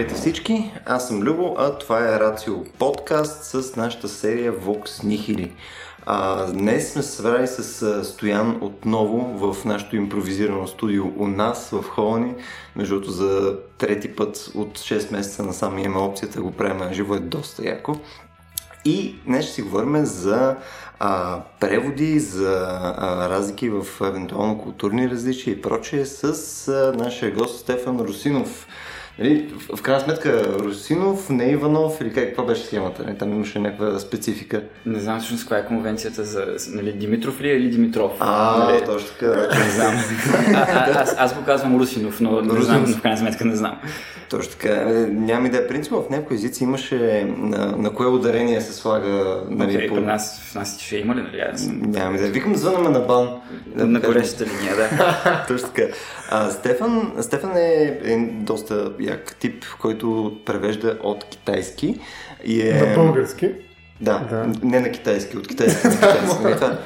Здравейте всички, аз съм Любо, а това е Рацио подкаст с нашата серия Vox Nihili. А, днес сме се събрали с Стоян отново в нашото импровизирано студио у нас в Холани. Между другото за трети път от 6 месеца насам имаме опцията да го правим на живо, е доста яко. И днес ще си говорим за а, преводи, за а, разлики в евентуално културни различия и прочее с а, нашия гост Стефан Русинов. Нали, в, в крайна сметка Русинов, не Иванов или как, каква беше схемата? Нали? Там имаше някаква специфика. Не знам всъщност каква е конвенцията за нали, Димитров ли е или Димитров. А, нали, точно така. Не знам. А, а, аз, аз го казвам Русинов, но не знам, в крайна сметка не знам. Точно така. Е, Нямам идея. Принципно в някои езици имаше на, на кое ударение се слага. Нали, Окей, при нас, в нас ще има ли, нали? Аз Нямам идея. Викам, звънаме на бан. Да на горещата линия, да. Точно така. А, Стефан, Стефан е, е доста як тип, който превежда от китайски. И е... На български. Да, Да. не на китайски, от китайски на китайски. Нали, това,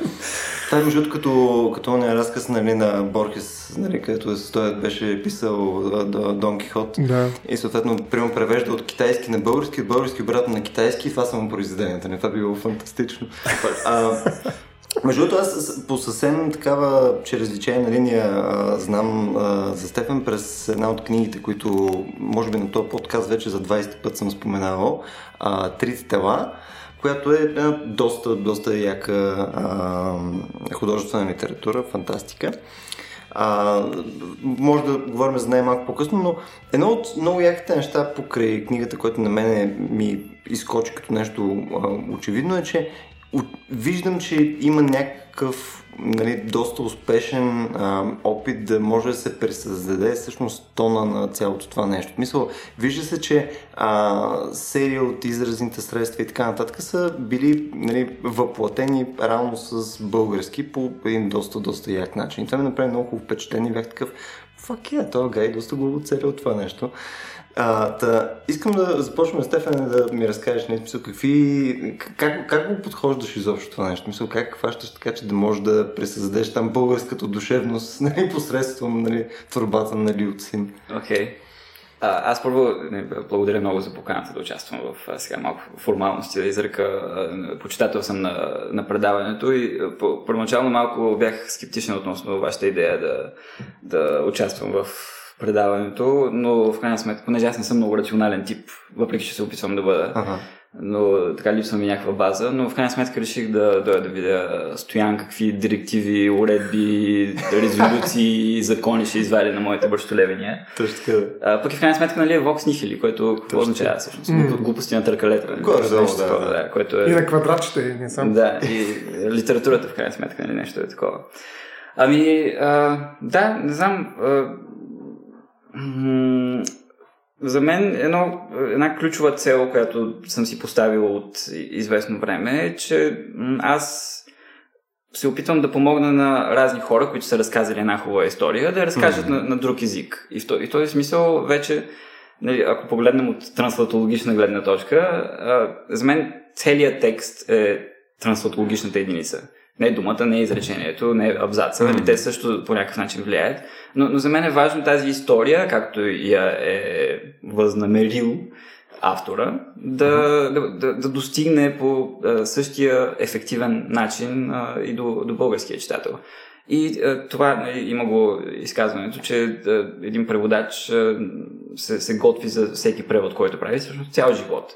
това е между като, като ония разказ нали, на Борхес, нали, където той беше писал Дон Кихот. Да. И съответно, примерно, превежда от китайски на български, от български обратно на китайски това са му произведенията. Не? Това би било фантастично. А, между другото, аз по съвсем такава чрезвичайна линия а, знам а, за Стефан през една от книгите, които може би на този подкаст вече за 20 път съм споменавал, а, Трите тела, която е една доста, доста яка а, художествена литература, фантастика. А, може да говорим за нея малко по-късно, но едно от много яките неща покрай книгата, което на мен ми изкочи като нещо а, очевидно е, че виждам, че има някакъв нали, доста успешен а, опит да може да се пресъздаде всъщност тона на цялото това нещо. Мисъл, вижда се, че а, серия от изразните средства и така нататък са били нали, въплатени реално с български по един доста, доста як начин. И това ми направи много хубаво впечатление. Бях такъв, фак е, този гай доста го оцелял това нещо. А, та, искам да започнем, Стефан, да ми разкажеш не, смисъл, какви, как, как го подхождаш изобщо това нещо? Мисъл, как хващаш така, че да можеш да пресъздадеш там българската душевност нали, посредством нали, творбата на Люцин? Окей. А, аз първо не, благодаря много за поканата да участвам в сега малко формалности, да изрека. а, Почитател съм на, на предаването и първоначално малко бях скептичен относно вашата идея да, да участвам в предаването, но в крайна сметка, понеже аз не съм много рационален тип, въпреки че се опитвам да бъда, Ага. но така липсва ми някаква база, но в крайна сметка реших да дойда да видя Стоян какви директиви, уредби, резолюции, закони ще извади на моите бърщолевения. Точно така. да. А, пък и в крайна сметка, нали, е Vox Nihili, което какво означава всъщност? М. Глупости на търкалета. нали? Горе-долу, да, такова, да. което И е... на квадратчета и не само. Да, и литературата в крайна сметка, нали, нещо е такова. Ами, а, да, не знам. А, за мен едно, една ключова цел, която съм си поставил от известно време е, че аз се опитвам да помогна на разни хора, които са разказали една хубава история, да я разкажат Мгм. на, на друг език. И в, то- и в този смисъл вече, нали, ако погледнем от трансплантологична гледна точка, а, за мен целият текст е трансплантологичната единица. Не думата, не изречението, не абзаца, нали, Мгм. те също по някакъв начин влияят. Но, но за мен е важно тази история, както я е възнамерил автора, да, да, да, да достигне по а, същия ефективен начин а, и до, до българския читател. И а, това нали, има го изказването, че а, един преводач а, се, се готви за всеки превод, който прави, всъщност цял живот.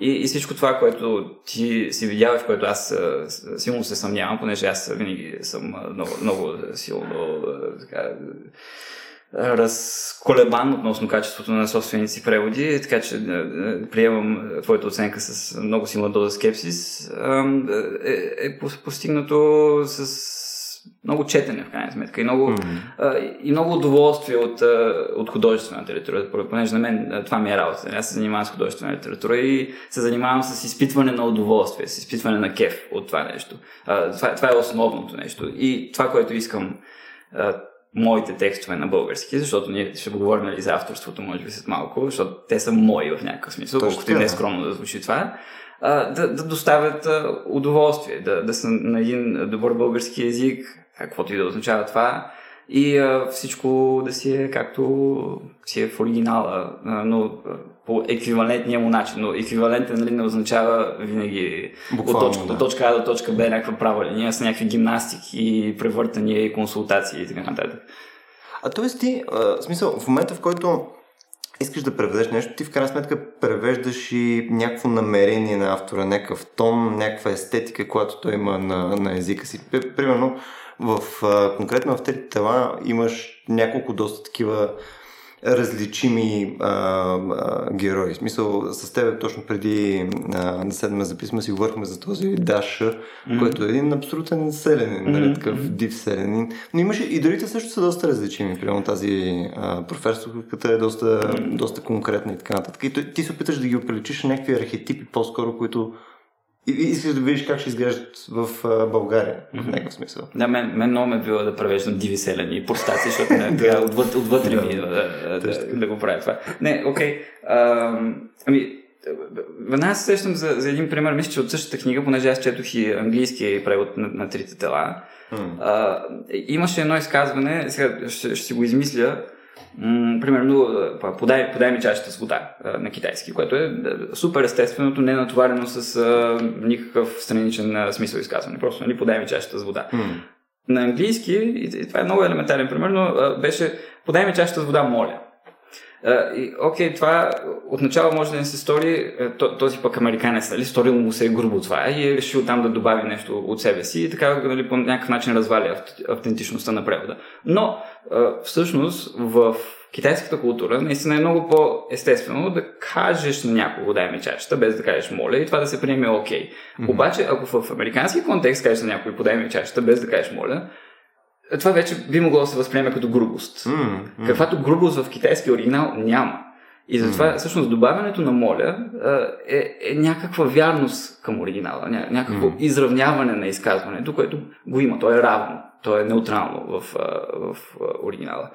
И, и всичко това, което ти си видял и в което аз силно се съмнявам, понеже аз винаги съм много, много силно така, разколебан относно качеството на собствените си преводи, така че приемам твоята оценка с много силна доза скепсис. А, е, е пос- постигнато с много четене, в крайна сметка, и много, а, и много удоволствие от, а, от художествената литература, понеже на мен това ми е работа. Аз се занимавам с художествена литература и се занимавам с изпитване на удоволствие, с изпитване на кеф от това нещо. А, това, това е основното нещо. И това, което искам а, моите текстове на български, защото ние ще говорим нали, за авторството, може би след малко, защото те са мои в някакъв смисъл, колкото и не е скромно да звучи това, да, да доставят удоволствие, да, да са на един добър български язик, каквото и да означава това, и а, всичко да си е както си е в оригинала, а, но по еквивалентния му начин. Но еквивалентен нали, не означава винаги Буквално, от точка, да. от точка А до точка Б някаква права линия с някакви гимнастики, превъртания и консултации и така нататък. А т.е. ти, а, в смисъл, в момента в който искаш да преведеш нещо, ти в крайна сметка превеждаш и някакво намерение на автора, някакъв тон, някаква естетика, която той има на, на езика си. Примерно, в, конкретно в тези тела имаш няколко доста такива различими а, а, герои. В смисъл, с теб точно преди а, да седме записваме си говорихме за този Даш, mm-hmm. който е един абсолютен селенин, mm-hmm. нали, такъв див селенин. Но имаше и другите също са доста различими. Примерно тази а, професорката е доста, mm-hmm. доста конкретна и така нататък. И ти, ти се опиташ да ги оприличиш на някакви архетипи по-скоро, които и, и искаш да видиш как ще изглеждат в а, България, в някакъв смисъл. Да, мен, мен много ме била да превеждам диви селени и простаци, защото не, да, отвъд, отвътре ми да, да, да, да, го правя това. Не, окей. Okay. Ами, веднага се сещам за, за един пример, мисля, че от същата книга, понеже аз четох и английски превод на, на трите тела. Mm. А, имаше едно изказване, сега ще, ще си го измисля, М- примерно, подай, подай ми чашата с вода а, на китайски, което е супер естественото, не натоварено с а, никакъв страничен а, смисъл изказване. Просто, нали, подай ми чашата с вода. Mm. На английски, и това е много елементарен пример, но а, беше подай ми чашата с вода, моля. И, окей, това отначало може да не се стори, този пък американец, нали, сторил му се е грубо това и е решил там да добави нещо от себе си и така нали, по някакъв начин разваля автентичността на превода. Но всъщност в китайската култура наистина е много по-естествено да кажеш на някого дай ми чашата, без да кажеш моля и това да се приеме окей. Mm-hmm. Обаче, ако в американски контекст кажеш на някой подай ми чашата, без да кажеш моля, това вече би могло да се възприеме като грубост. Mm, mm. Каквато грубост в китайски оригинал няма. И затова mm. всъщност добавянето на моля е, е някаква вярност към оригинала, ня, някакво mm. изравняване на изказването, което го има. То е равно, то е неутрално в, в, оригинала.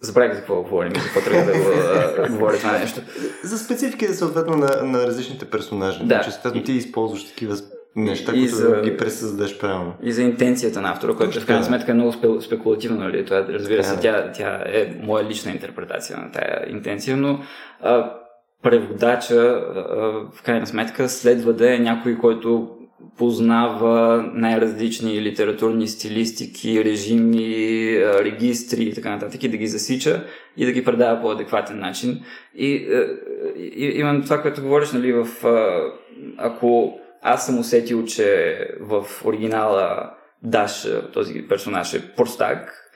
Забравих за какво говорим и за какво трябва да го, говоря това нещо. За спецификите съответно на, на различните персонажи. Да. Че съответно ти използваш такива неща, И които за- ги пресъздадеш правилно. И за интенцията на автора, който Точно в крайна сметка е много спе- спекулативно. Нали? Това, разбира се, Така тя, тя е моя лична интерпретация на тая интенция, но а, преводача а, в крайна сметка следва да е някой, който познава най-различни литературни стилистики, режими, регистри и така нататък и да ги засича и да ги предава по адекватен начин. И, а, и, именно това, което говориш, нали, в, ако аз съм усетил, че в оригинала Даш, този персонаж е простак,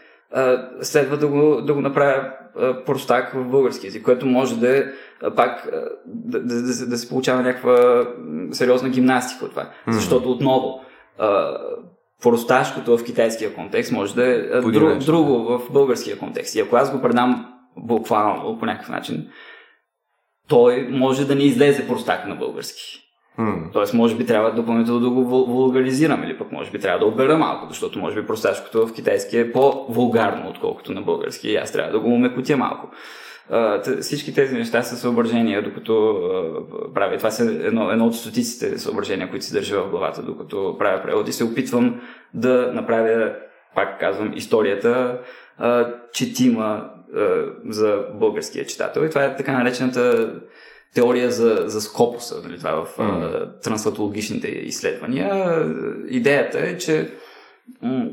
следва да го, да го направя простак в български язик, което може да е пак да, да, да, се- да се получава някаква сериозна гимнастика от това. Защото отново просташкото в китайския контекст може да е друг, друго в българския контекст. И ако аз го предам буквално по някакъв начин, той може да не излезе простак на български. М. Тоест, може би трябва допълнително да го вул- вулгаризирам или пък може би трябва да обера малко, защото може би просташкото в китайски е по-вулгарно, отколкото на български и аз трябва да го умекотя малко. Всички тези неща са съображения, докато правя. Това са едно, едно от стотиците съображения, които си държа в главата, докато правя превод и се опитвам да направя, пак казвам, историята четима за българския читател. И това е така наречената теория за, за скопуса, нали, това в mm. трансатологичните изследвания. Идеята е, че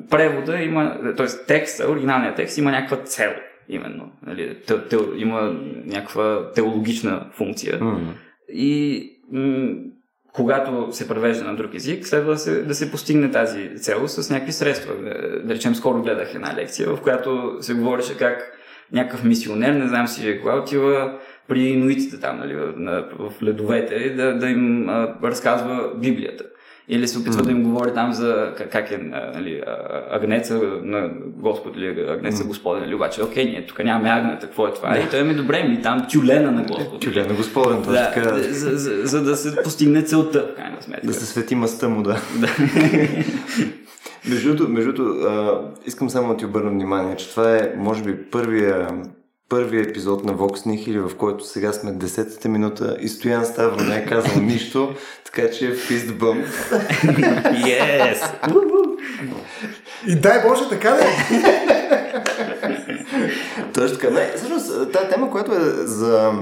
превода има, т.е. текста, оригиналният текст има някаква цел, именно. Нали, те, те, има някаква теологична функция. М. И м- когато се превежда на друг език, следва да се, да се постигне тази цел с някакви средства. Да, да речем, скоро гледах една лекция, в която се говореше как някакъв мисионер, не знам си кога, отива при инуитите там, нали, в, ледовете, да, да им а, разказва Библията. Или се опитва mm. да им говори там за как, е нали, агнеца на Господ или агнеца mm. Господен. Нали, обаче, окей, ние тук нямаме агнета, какво е това? И той ми добре, ми там тюлена на Господ. Тюлен на Господен, точно Да, така. за, за, за, да се постигне целта, в крайна сметка. Да се свети мъста му, да. Да. Между другото, искам само да ти обърна внимание, че това е, може би, първия, първия епизод на Vox Nihili, в който сега сме 10-та минута и Стоян Ставро не е казал нищо, така че фист бъм. yes! И дай Боже, така да е. Точно така. Не, всъщност, тази тема, която е за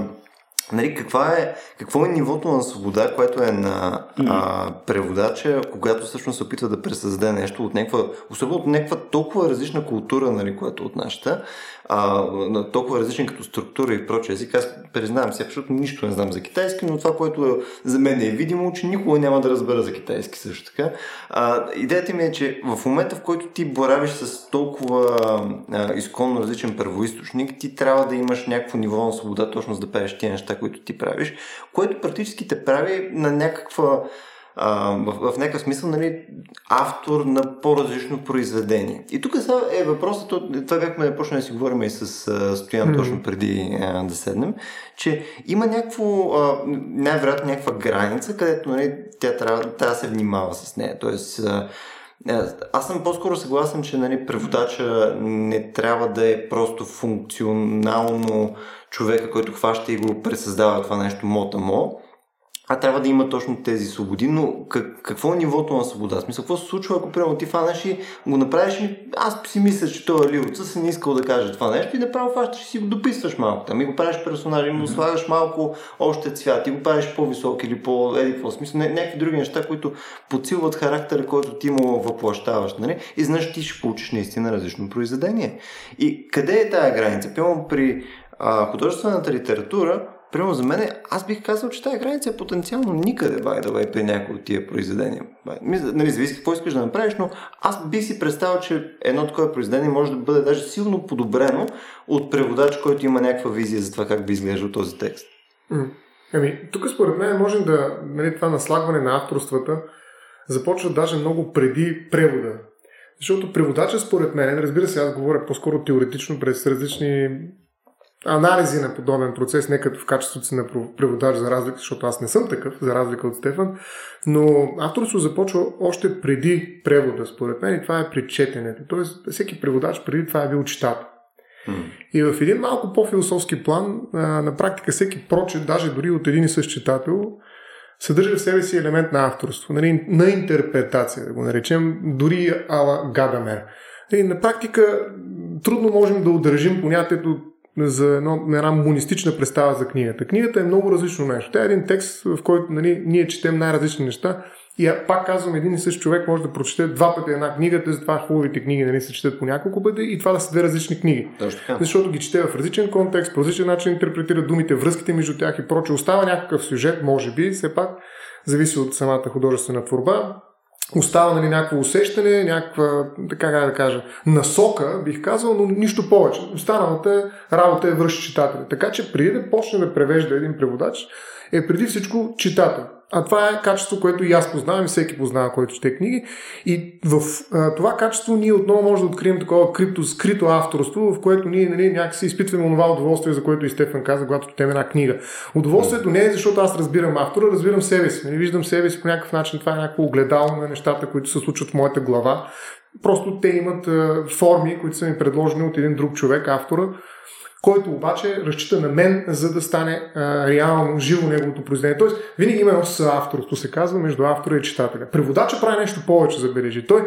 Нали, каква е, какво е нивото на свобода, което е на а, преводача, когато всъщност се опитва да пресъздаде нещо от някаква, особено от някаква толкова различна култура, нали, която е от нашата, а, толкова различен като структура и прочее език. Аз признавам се, защото нищо не знам за китайски, но това, което за мен е видимо, че никога няма да разбера за китайски също така. А, идеята ми е, че в момента, в който ти боравиш с толкова а, изконно различен първоисточник, ти трябва да имаш някакво ниво на свобода, точно за да правиш тия неща, които ти правиш, което практически те прави на някаква а, в, в някакъв смисъл нали, автор на по-различно произведение. И тук е въпросът, това бяхме почнали да си говорим и с а, Стоян mm-hmm. точно преди а, да седнем, че има някакво, а, най-вероятно някаква граница, където нали, тя трябва, трябва да се внимава с нея. Тоест, а, аз съм по-скоро съгласен, че нали, преводача не трябва да е просто функционално човека, който хваща и го пресъздава това нещо мота-мо, а трябва да има точно тези свободи, но как, какво е нивото на свобода? Смисъл, какво се случва, ако примерно ти фанаш и го направиш и аз си мисля, че той е ливоца, си не искал да каже това нещо и направо фащаш и си го дописваш малко. Там и го правиш персонажи, му слагаш малко още цвят и го правиш по-висок или по еди какво смисъл, някакви други неща, които подсилват характера, който ти му въплащаваш. Нали? И знаеш, ти ще получиш наистина различно произведение. И къде е тая граница? Примерно при а, художествената литература, Примерно за мен, аз бих казал, че тази граница е потенциално никъде, да бай, при някои от тия произведения. Нали, зависи какво искаш да направиш, но аз бих си представил, че едно такова произведение може да бъде даже силно подобрено от преводач, който има някаква визия за това как би изглеждал този текст. Ами, тук според мен можем да, нали, това наслагване на авторствата започва даже много преди превода. Защото преводача, според мен, разбира се, аз говоря по-скоро теоретично през различни анализи на подобен процес, не като в качеството си на преводач за разлика, защото аз не съм такъв, за разлика от Стефан, но авторство започва още преди превода, според мен, и това е при четенето. Тоест, всеки преводач преди това е бил читател. И в един малко по-философски план, на практика всеки прочет, даже дори от един и същ читател, съдържа в себе си елемент на авторство, нали, на интерпретация, да го наречем, дори ала Гадамер. И на практика трудно можем да удържим понятието за едно, една монистична представа за книгата. Книгата е много различно нещо. Тя е един текст, в който нали, ние четем най-различни неща и пак казвам, един и същ човек може да прочете два пъти една книга, затова хубавите книги нали, се четат по няколко пъти и това да са две различни книги. Точно така. Защото ги чете в различен контекст, по различен начин интерпретира думите, връзките между тях и проче. Остава някакъв сюжет, може би, все пак зависи от самата художествена творба остава нали, някакво усещане, някаква, така как да кажа, насока, бих казал, но нищо повече. Останалата работа е върши читателя. Така че преди да почне да превежда един преводач, е преди всичко читател. А това е качество, което и аз познавам и всеки познава, който чете книги. И в а, това качество ние отново може да открием такова крипто, скрито авторство, в което ние нали, някакси изпитваме това удоволствие, за което и Стефан каза, когато четем една книга. Удоволствието не е защото аз разбирам автора, разбирам себе си. Нали, виждам себе си по някакъв начин. Това е някакво огледало на нещата, които се случват в моята глава. Просто те имат а, форми, които са ми предложени от един друг човек, автора, който обаче разчита на мен, за да стане а, реално живо неговото произведение. Тоест, винаги има едно авторство, се казва, между автора и читателя. Преводача прави нещо повече, забележи. Той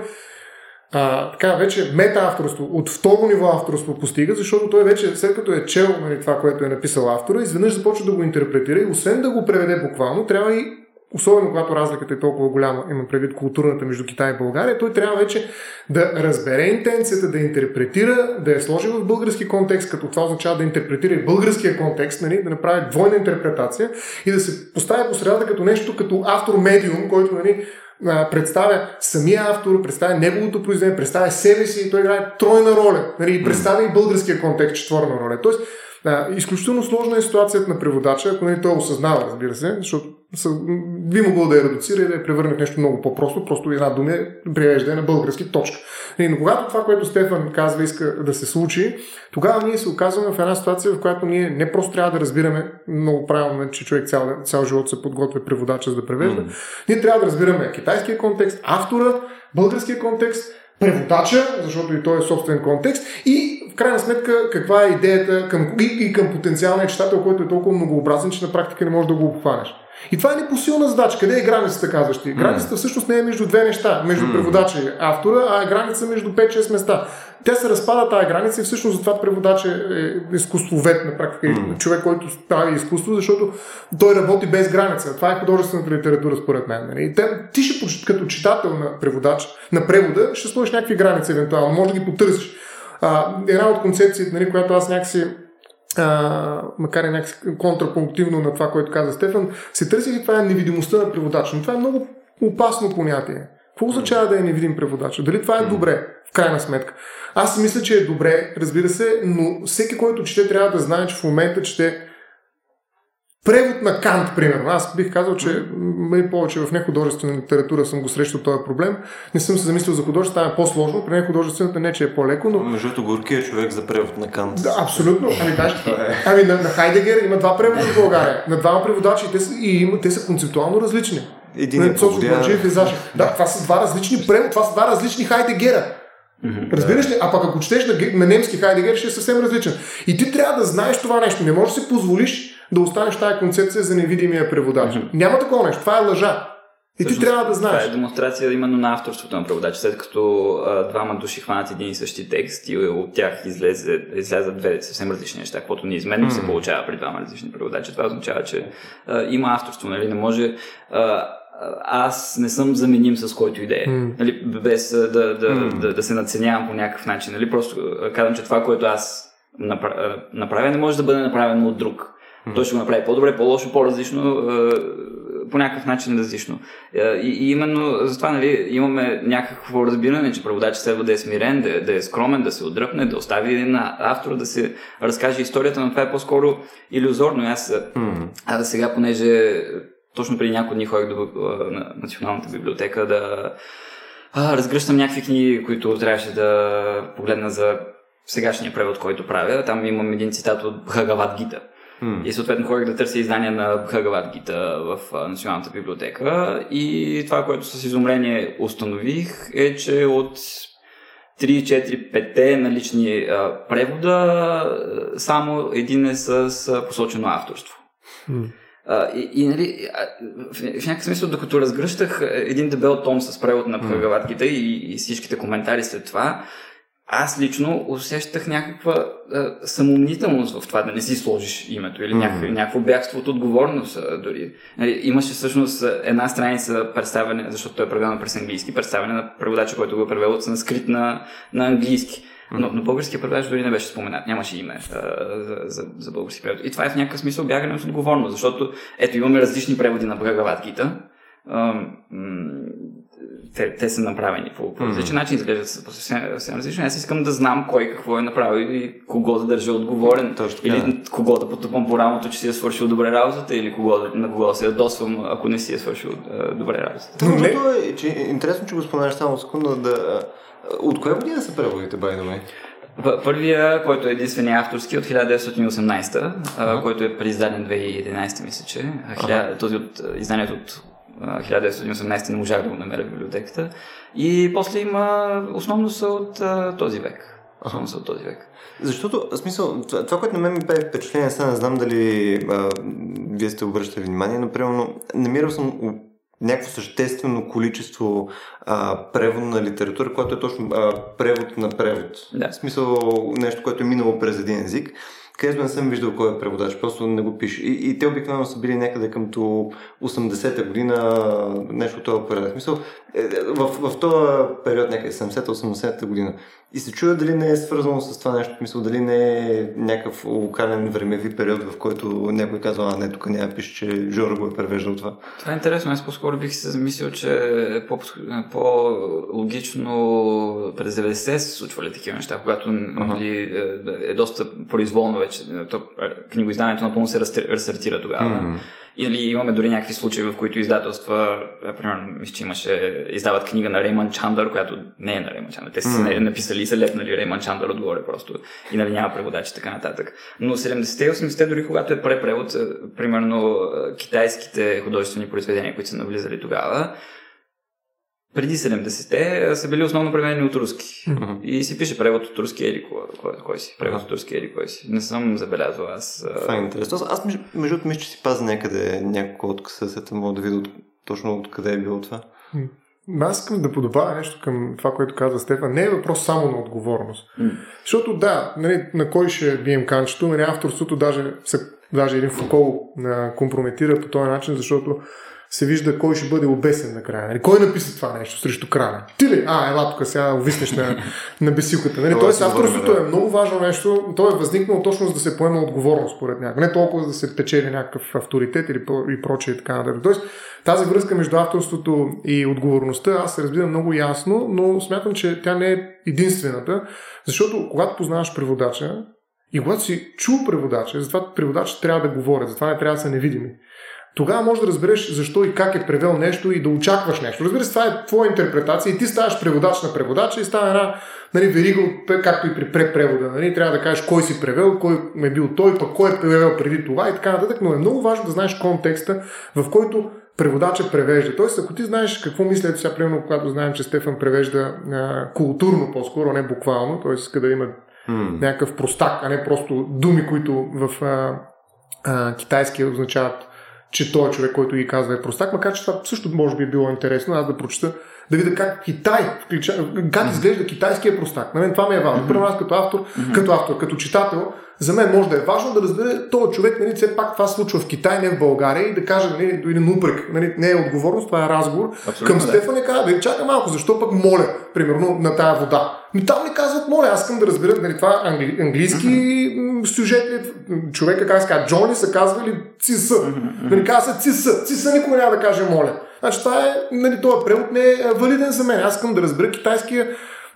а, така, вече мета-авторство, от второ ниво авторство постига, защото той вече, след като е чел нали, това, което е написал автора, изведнъж започва да го интерпретира и освен да го преведе буквално, трябва и особено когато разликата е толкова голяма, има предвид културната между Китай и България, той трябва вече да разбере интенцията, да интерпретира, да я сложи в български контекст, като това означава да интерпретира и българския контекст, нали, да направи двойна интерпретация и да се поставя по средата като нещо, като автор-медиум, който нали, представя самия автор, представя неговото произведение, представя себе си и той играе тройна роля. Нали, представя и българския контекст четворна роля. Тоест, изключително сложна е ситуацията на преводача, ако не той осъзнава, разбира се, защото би могло да я редуцира и да я превърне в нещо много по-просто, просто една дума е превеждане на български точка. И, но когато това, което Стефан казва, иска да се случи, тогава ние се оказваме в една ситуация, в която ние не просто трябва да разбираме много правилно, че човек цял, цял живот се подготвя преводача за да превежда. Mm. Ние трябва да разбираме китайския контекст, автора, българския контекст, преводача, защото и той е собствен контекст, и в крайна сметка каква е идеята към, и, и към потенциалния читател, който е толкова многообразен, че на практика не можеш да го обхванеш. И това е непосилна задача. Къде е границата, казваш ти? Границата всъщност не е между две неща. Между преводача и автора, а е граница между 5-6 места. Тя се разпада тази граница и всъщност затова преводач е изкуствовед на практика. Mm. Човек, който прави изкуство, защото той работи без граница. Това е художествената литература, според мен. Нали? И те, ти ще, като читател на преводач, на превода, ще сложиш някакви граници, евентуално. Може да ги потърсиш. А, една от концепциите, нали, която аз някакси а, макар и някакси контрапунктивно на това, което каза Стефан, се търси и това е невидимостта на преводача. Но това е много опасно понятие. Какво означава да е невидим преводач? Дали това е добре, в крайна сметка? Аз мисля, че е добре, разбира се, но всеки, който чете, трябва да знае, че в момента чете превод на Кант, примерно. Аз бих казал, че май повече в нехудожествена литература съм го срещал този проблем. Не съм се замислил за художеството, това е по-сложно. При нехудожествената не, че е по-леко, но... Между другото, Горки е човек за превод на Кант. Да, абсолютно. Ами, даже, е. ами на, на, Хайдегер има два превода в България. На двама преводачи и те са, и има, те са концептуално различни. Един е Да, това са два различни превода, това са два различни Хайдегера. Mm-hmm, Разбираш ли? А пък ако четеш на, на немски Хайдегер, ще е съвсем различен. И ти трябва да знаеш това нещо. Не можеш да си позволиш да останеш тази концепция за невидимия преводач. Mm-hmm. Няма такова нещо. Това е лъжа. И Също, ти трябва да знаеш. Това е демонстрация именно на авторството на преводача. След като а, двама души хванат един и същи текст и от тях излезе, излязат две съвсем различни неща, каквото неизменно mm. се получава при двама различни преводачи. Това означава, че а, има авторство, нали? Не може. А, аз не съм заменим с който идея. Mm. Нали, без да, да, mm. да, да, се наценявам по някакъв начин. Нали? Просто казвам, че това, което аз направя, не може да бъде направено от друг. Mm. Той ще го направи по-добре, по-лошо, по-различно, по някакъв начин различно. И, и именно затова нали, имаме някакво разбиране, че преводачът следва да е смирен, да, да е скромен, да се отдръпне, да остави на автора да се разкаже историята, но това е по-скоро иллюзорно. Аз, mm. аз сега, понеже точно преди няколко дни ходих до на Националната библиотека да а, разгръщам някакви книги, които трябваше да погледна за сегашния превод, който правя. Там имам един цитат от Бхагават Гита. Mm. И съответно ходих да търся издания на Бхагават Гита в Националната библиотека. И това, което с изумление установих е, че от 3, 4, 5 налични а, превода, само един е с посочено авторство. Mm. А, и, и нали, в, в някакъв смисъл, докато разгръщах един дебел том с превод на Прагаватките и, и всичките коментари след това, аз лично усещах някаква а, самомнителност в това да не си сложиш името или mm-hmm. някакво бягство от отговорност а, дори. Нали, имаше всъщност една страница представяне, защото той е преведено през английски, представяне на преводача, който го е превел от санскрит на, на английски. Но, но българския преводач дори не беше споменат, нямаше име а, за, за, за български превод. И това е в някакъв смисъл бягане от отговорност, защото ето имаме различни преводи на Бхагаваткита. Те, те са направени по, по различен начин, изглеждат по съвсем различно. Аз искам да знам кой какво е направил и кого да държа отговорен. Точно, или да. кого да потъпвам по рамото, че си е свършил добре работата, или кого, на кого да се ядосвам, ако не си е свършил а, добре работата. Това е, че, интересно, че го споменаш само секунда да от коя година са преводите, by the way? Първия, който е единствения авторски от 1918, uh-huh. който е преиздаден 2011, мисля, че. Uh-huh. Този от изданието от 1918 не можах да го намеря в библиотеката. И после има, основно са от този век. Основно са от този век. Защото, в смисъл, това, това което на мен ми прави впечатление, сега не знам дали а, вие сте обръщали внимание, но примерно намирал съм някакво съществено количество а, превод на литература, което е точно а, превод на превод. Да. В смисъл нещо, което е минало през един език където не съм виждал кой е преводач, просто не го пише. И, и те обикновено са били някъде към 80-та година, нещо този порядък. Смисъл, е, в, в този период, някъде 70-80-та година. И се чуя дали не е свързано с това нещо, мисъл, дали не е някакъв локален времеви период, в който някой казва, а не, тук няма пише, че Жора го е превеждал това. Това е интересно, аз по-скоро бих се замислил, че е по- по-логично през 90 се случвали такива неща, когато uh-huh. е, е доста произволно вече. То, книгоизданието напълно се рестартира тогава. Uh-huh. Или имаме дори някакви случаи, в които издателства, примерно, мисля, че имаше, издават книга на Рейман Чандър, която не е на Рейман Чандър. Те са mm. написали и са лепнали Рейман Чандър отгоре просто. И нали няма преводачи така нататък. Но 70-те и 80-те, дори когато е препревод, примерно китайските художествени произведения, които са навлизали тогава, преди 70-те са били основно преведени от руски. Мгм. И си пише превод от руски или кой, кой, си? Превод от руски или кой си? Не съм забелязал аз. а, Това е интересно. Аз, аз между, другото, мисля, че си пазя някъде няколко от късъцата, мога да видя от, точно откъде е било това. Аз искам да подобавя нещо към това, което каза Стефан. Не е въпрос само на отговорност. М. Защото да, нали, на кой ще бием канчето, нали, авторството даже, даже един Фукол а, компрометира по този начин, защото се вижда кой ще бъде обесен накрая. Нали? Кой написа това нещо срещу краля? Ти ли? А, ела тук сега увиснеш на, на бесилката. Нали? Тоест авторството да. е много важно нещо. То е възникнало точно за да се поема отговорност според някак. Не толкова за да се печели някакъв авторитет или и прочее и така нататък. Тоест тази връзка между авторството и отговорността аз се разбирам много ясно, но смятам, че тя не е единствената, защото когато познаваш преводача и когато си чул преводача, затова преводачите трябва да говорят, затова не трябва да са невидими. Тогава можеш да разбереш защо и как е превел нещо и да очакваш нещо. Разбира се, това е твоя интерпретация и ти ставаш преводач на преводача и става една нали, верига, както и при препревода. Нали, трябва да кажеш кой си превел, кой е бил той, пък кой е превел преди това и така нататък, но е много важно да знаеш контекста, в който преводача превежда. Тоест, ако ти знаеш какво мислят сега, примерно, когато знаем, че Стефан превежда а, културно по-скоро, не буквално, т.е. иска да има М. някакъв простак, а не просто думи, които в а, а, китайски означават, че той човек, който ги казва е простак, макар че това също може би е било интересно, аз да прочета, да видя как Китай, включа, как изглежда китайския простак. На мен това ми е важно. Първо аз като автор, като автор, като читател, за мен може да е важно да разбере този човек, нали, все пак това се случва в Китай, не в България и да каже, нали, един упрек, нали, не е отговорност, това е разговор. Абсолютно, Към да. Стефан е казва, бе, чакай малко, защо пък моля, примерно, на тая вода? Ми там не казват моля, аз искам да разбера, нали, това англи, английски м, сюжет ли, м, човека, как се казва, Джони са казвали циса. Нали, казва се циса, циса никой няма да каже моля. Значи това е, нали, този превод не е валиден за мен. Аз искам да разбера китайския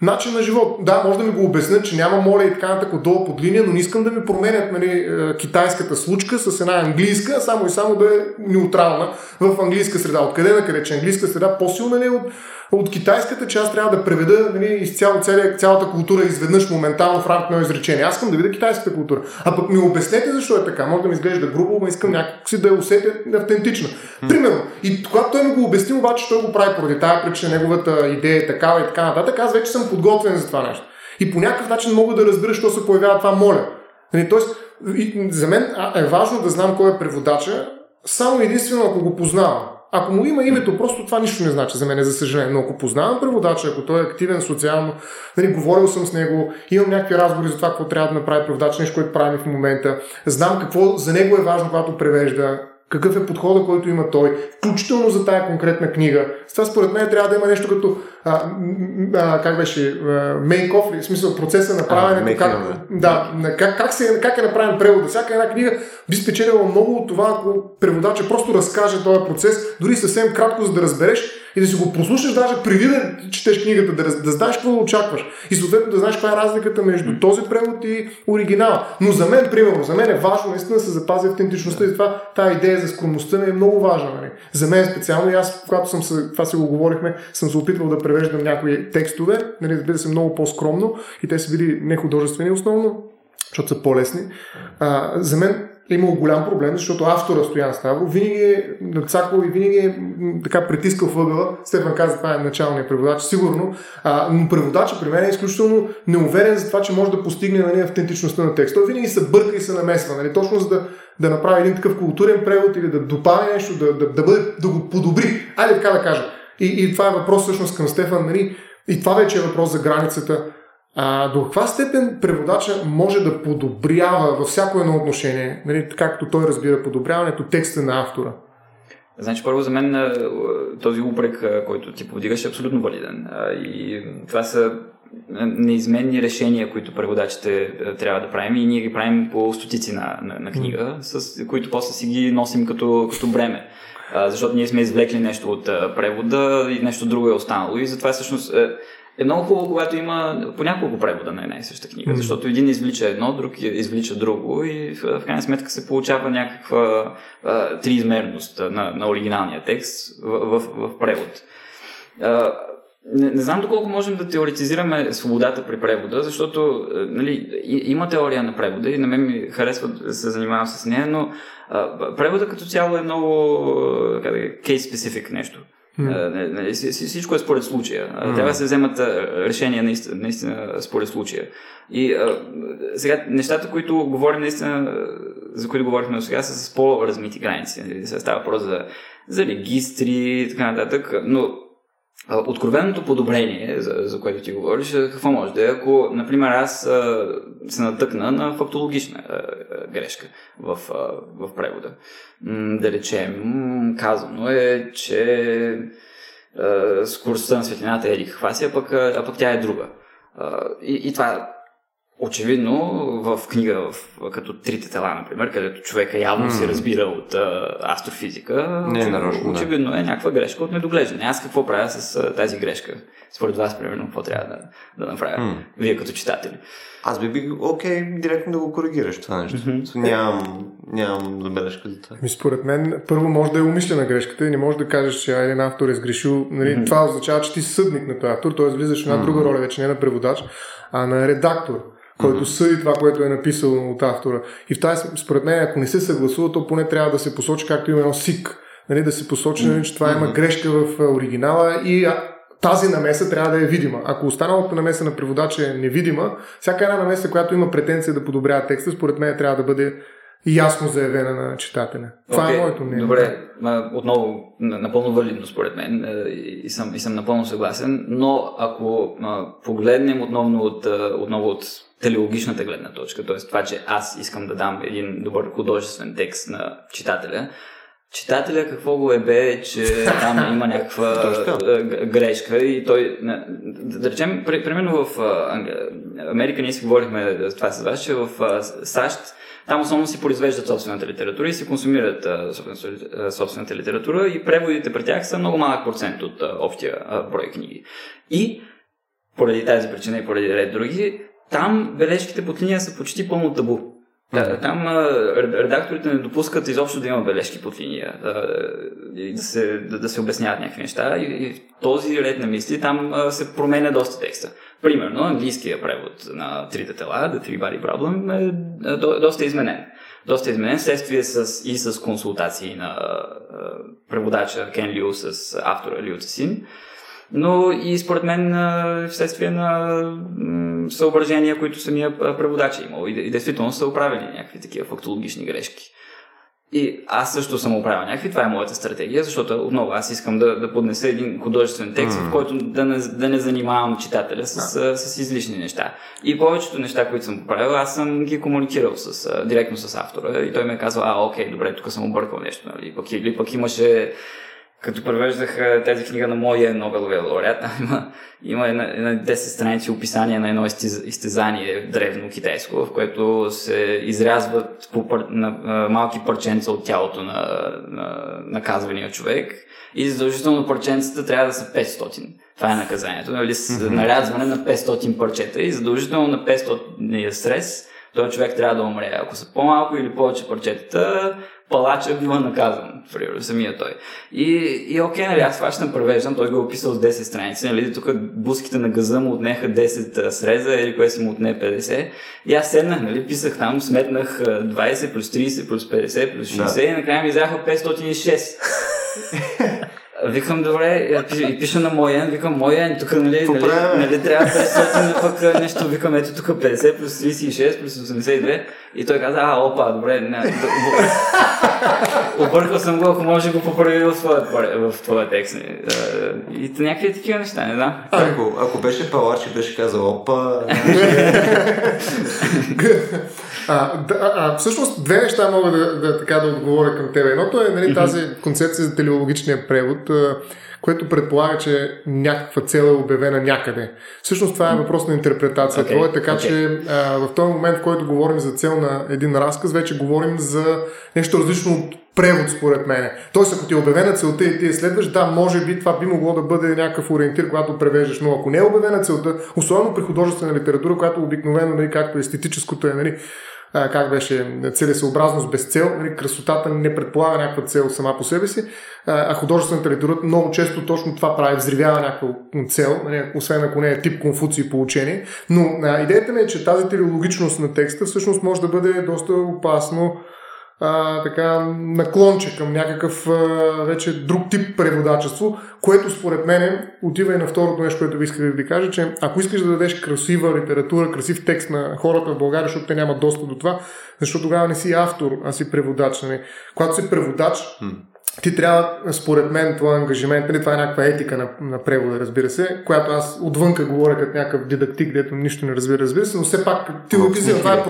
начин на живот. Да, може да ми го обяснят, че няма моля и така нататък отдолу под линия, но не искам да ми променят нали, е, китайската случка с една английска, само и само да е неутрална в английска среда. Откъде на къде? Че английска среда по-силна ли е от, от китайската, че аз трябва да преведа нали, изцяло цялата култура изведнъж моментално в рамките на изречение. Аз искам да видя китайската култура. А пък ми обяснете защо е така. Може да ми изглежда грубо, но искам някакси да я усетя автентична. Примерно. И когато той ми го обясни, обаче той го прави поради тази причина, неговата идея е такава и така нататък, аз вече съм подготвен за това нещо. И по някакъв начин мога да разбера, що се появява това моля. Нали, Тоест, за мен е важно да знам кой е преводача, само единствено ако го познавам. Ако му има името, просто това нищо не значи за мен, за съжаление. Но ако познавам преводача, ако той е активен социално, нали, говорил съм с него, имам някакви разговори за това, какво трябва да направи преводач, нещо, което правим в момента, знам какво за него е важно, когато превежда, какъв е подхода, който има той, включително за тая конкретна книга. С това според мен трябва да има нещо като, а, а, как беше, мейков, в смисъл процеса на making как, да, как, как, се, как е направен превода. Всяка една книга би спечелила много от това, ако преводача просто разкаже този процес, дори съвсем кратко, за да разбереш и да си го послушаш даже преди да четеш книгата, да, да знаеш какво очакваш. И съответно да знаеш каква е разликата между този превод и оригинала. Но за мен, примерно, за мен е важно наистина да се запази автентичността и това, тази идея за скромността ми е много важна. Нали? За мен специално и аз, когато съм се, това си го говорихме, съм се опитвал да превеждам някои текстове, нали, разбира се, много по-скромно и те са били не художествени основно, защото са по-лесни. А, за мен е имал голям проблем, защото автора Стоян Ставро винаги е нацаквал и винаги е така притискал въгъла. Стефан каза, това е началният преводач, сигурно. А, но преводачът при мен е изключително неуверен за това, че може да постигне нали, автентичността на текста. Той винаги се бърка и се намесва, нали, точно за да, да направи един такъв културен превод или да добави нещо, да, да, да, бъде, да го подобри. Айде така да кажа. И, и това е въпрос всъщност към Стефан. Нали, и това вече е въпрос за границата а, до каква степен преводача може да подобрява във всяко едно отношение, нали, както той разбира подобряването, текста на автора? Значи, първо за мен този упрек, който ти повдигаш, е абсолютно валиден. И това са неизменни решения, които преводачите трябва да правим и ние ги правим по стотици на, на, на книга, с които после си ги носим като, като бреме. Защото ние сме извлекли нещо от превода и нещо друго е останало. И затова всъщност е, много хубаво, когато има по няколко превода на една и съща книга, защото един извлича едно, друг извлича друго и в, в крайна сметка се получава някаква а, триизмерност на, на оригиналния текст в, в, в превод. А, не, не знам доколко можем да теоретизираме свободата при превода, защото нали, има теория на превода и на мен ми харесва да се занимавам с нея, но а, превода като цяло е много specific нещо. Mm. Всичко е според случая. Mm. Трябва да се вземат решения наистина, наистина според случая. И а, сега нещата, които говорим наистина, за които говорихме до сега, са с по-размити граници. Нали? Става въпрос за, за регистри и така нататък. Но Откровеното подобрение, за, за което ти говориш, какво може да е, ако, например, аз а, се натъкна на фактологична а, грешка в, а, в превода. М, да речем, казано е, че а, скоростта на светлината е или каква си, а пък, а пък тя е друга. А, и, и това Очевидно, в книга в, като Трите тела, например, където човека явно mm. се разбира от а, астрофизика, Не, очевидно, нарочно, очевидно е някаква грешка от недоглеждане. Аз какво правя с а, тази грешка? Според вас, примерно, какво трябва да, да направя? Mm. Вие като читатели. Аз би бих окей директно да го коригираш това нещо. Mm-hmm. Нямам, нямам забележка за това. Ми, според мен, първо може да е умишлена грешката и не може да кажеш, че един автор е сгрешил. Нали, mm-hmm. Това означава, че ти съдник на този автор, т.е. влизаш в една mm-hmm. друга роля, вече не на преводач, а на редактор който съди това, което е написано от автора. И в тази, според мен, ако не се съгласува, то поне трябва да се посочи, както има едно СИК, нали, да се посочи, нали, че това има грешка в оригинала и тази намеса трябва да е видима. Ако останалата намеса на преводача е невидима, всяка една намеса, която има претенция да подобрява текста, според мен трябва да бъде ясно заявена на читателя. Това okay, е моето мнение. Добре, отново напълно валидно според мен и съм, и съм напълно съгласен, но ако погледнем отново от, отново от телеологичната гледна точка, т.е. това, че аз искам да дам един добър художествен текст на читателя, читателя какво го е бе, че там има някаква грешка и той, да речем, примерно в Америка ние си говорихме това с вас, че в САЩ там основно си произвеждат собствената литература и си консумират собствената литература и преводите при тях са много малък процент от общия брой книги. И поради тази причина и поради ред други, там бележките под линия са почти пълно табу. Да, там а, редакторите не допускат изобщо да има бележки под линия а, и да се, да, да се обясняват някакви неща. И, и в този ред на мисли там а, се променя доста текста. Примерно, английския превод на трите тела, The Three Body Problem, е до, доста изменен. Доста изменен, следствие с, и с консултации на а, преводача Кен Лю с автора Лю Цесин но и според мен вследствие на съображения, които самия преводач е имал. И, действително са оправени някакви такива фактологични грешки. И аз също съм оправил някакви, това е моята стратегия, защото отново аз искам да, да поднеса един художествен текст, mm. в който да не, да не занимавам читателя с, с, с излишни неща. И повечето неща, които съм поправил, аз съм ги комуникирал с, директно с автора и той ме е казва, а, окей, добре, тук съм объркал нещо, нали? Пък, или пък имаше като превеждах тази книга на моя Нобеловия лауреат, има, има една, една 10 страници описание на едно изтезание древно китайско, в което се изрязват по пар, на, на, малки парченца от тялото на, на наказвания човек и задължително парченцата трябва да са 500. Това е наказанието. Нали? Mm-hmm. Нарязване на 500 парчета и задължително на 500 стрес той човек трябва да умре. Ако са по-малко или повече парчетата, палача бива наказан, примерно, самия той. И, и окей, нали, аз това ще превеждам, той го е описал с 10 страници, нали, тук буските на газа му отнеха 10 среза или кое си му отне 50. И аз седнах, нали, писах там, сметнах 20 плюс 30 плюс 50 плюс 60 да. и накрая ми изяха 506. Викам, добре, и пиша на моя, викам, моя, тук, нали, нали, нали, трябва 500, пък нещо, викам, ето тук 50 плюс 36 плюс 82. И той каза, а, опа, добре, не, объркал съм го, ако може го поправи в твоя, в твоя текст. Нали. И някакви такива неща, не знам. Ако, ако беше палач и беше казал, опа... А, да, а, всъщност две неща мога да, да, така да отговоря към теб. Едното е нали, тази концепция за телеологичния превод, а, което предполага, че някаква цел е обявена някъде. Всъщност това е въпрос на интерпретация. Okay. Това е така, okay. че а, в този момент, в който говорим за цел на един разказ, вече говорим за нещо различно от превод, според мен. Тоест, ако ти е обявена целта и ти я следваш, да, може би това би могло да бъде някакъв ориентир, когато превеждаш, но ако не е обявена целта, особено при художествена литература, която обикновено, нали, както естетическото е, нали, как беше целесообразност без цел. Нали, красотата не предполага някаква цел сама по себе си, а, а художествената литература много често точно това прави, взривява някаква цел, нали, освен ако не е тип конфуции по учение. Но идеята ми е, че тази телеологичност на текста всъщност може да бъде доста опасно а, така наклонче към някакъв а, вече друг тип преводачество, което според мен отива и на второто нещо, което ви исках да ви кажа, че ако искаш да дадеш красива литература, красив текст на хората в България, защото те нямат достъп до това, защото тогава не си автор, а си преводач. Нали? Когато си преводач, ти трябва, според мен, това ангажимент, нали, това е някаква етика на, на превода, разбира се, която аз отвънка говоря като някакъв дидактик, дето нищо не разбира, разбира се, но все пак ти го това е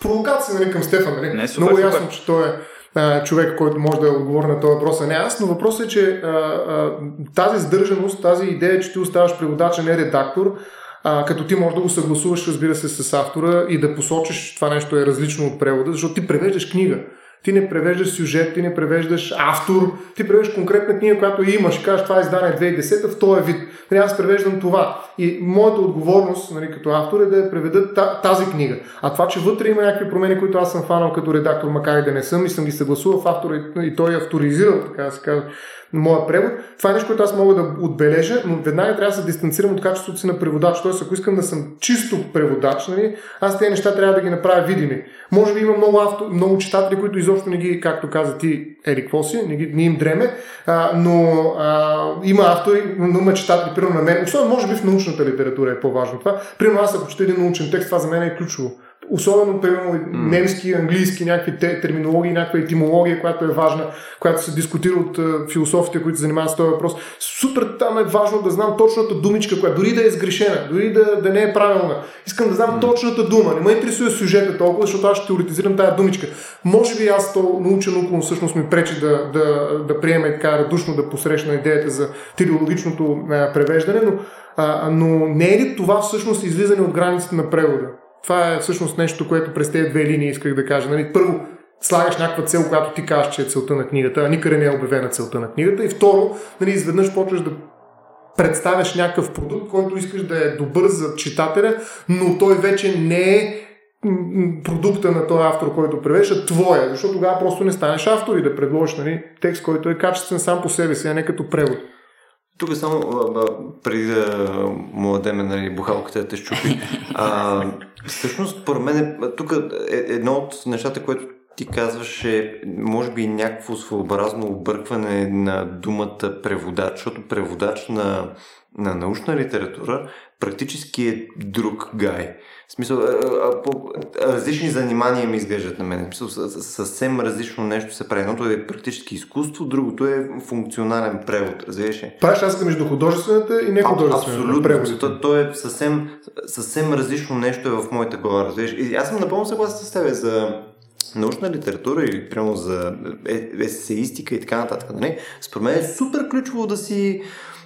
провокация нали, към Стефан. Нали? Не, супер, Много супер. ясно, че той е а, човек, който може да отговори на този въпрос, а не аз, но въпросът е, че а, а, тази сдържаност, тази идея, че ти оставаш преводач, а не редактор, а, като ти можеш да го съгласуваш, разбира се, с автора и да посочиш това нещо е различно от превода, защото ти превеждаш книга. Ти не превеждаш сюжет, ти не превеждаш автор, ти превеждаш конкретна книга, която имаш. Кажеш, това е издание 2010 в този вид. Нали, аз превеждам това. И моята отговорност нали, като автор е да я преведа тази книга. А това, че вътре има някакви промени, които аз съм фанал като редактор, макар и да не съм, и съм ги съгласувал в автора и той е авторизирал, така да се казва, моя превод. Това е нещо, което аз мога да отбележа, но веднага трябва да се дистанцирам от качеството си на преводач. Тоест, ако искам да съм чисто преводач, нали, аз тези неща трябва да ги направя видими. Може би има много, авто, много читатели, които изобщо не ги, както каза ти, Ерик какво си, не, ги, не им дреме, а, но а, има автори, но има читатели, примерно на мен, особено може би в научната литература е по-важно това. Примерно аз ако чета един научен текст, това за мен е ключово. Особено, примерно, mm. немски, английски, някакви те, терминологии, някаква етимология, която е важна, която се дискутира от uh, философите, които се занимават с този въпрос. Супер там е важно да знам точната думичка, която дори да е сгрешена, дори да, да не е правилна. Искам да знам mm. точната дума. Не ме интересува сюжета толкова, защото аз ще теоретизирам тази думичка. Може би аз то научен около всъщност ми пречи да, да, да приема и така радушно да посрещна идеята за телеологичното uh, превеждане, но, uh, но не е ли това всъщност излизане от границите на превода? Това е всъщност нещо, което през тези две линии исках да кажа. Нали, първо, слагаш някаква цел, която ти кажеш, че е целта на книгата, а никъде не е обявена целта на книгата. И второ, нали, изведнъж почваш да представяш някакъв продукт, който искаш да е добър за читателя, но той вече не е продукта на този автор, който превежда, твоя, защото тогава просто не станеш автор и да предложиш нали, текст, който е качествен сам по себе си, а не като превод. Тук само преди да му дадем нали, бухалката да те щупи. А, всъщност, според мен, тук е едно от нещата, което ти казваш е, може би, някакво своеобразно объркване на думата преводач, защото преводач на, на научна литература практически е друг гай. В смисъл, различни занимания ми изглеждат на мен. В смисъл, съвсем различно нещо се прави. Едното е практически изкуство, другото е функционален превод. Разбираш ли? Правиш разлика между художествената и нехудожествената. Абсолютно. То, то, е съвсем, съвсем различно нещо е в моята глава. Разбираш? И аз съм напълно съгласен с тебе за научна литература или прямо за е, есеистика и така нататък. Нали? Според мен е супер ключово да си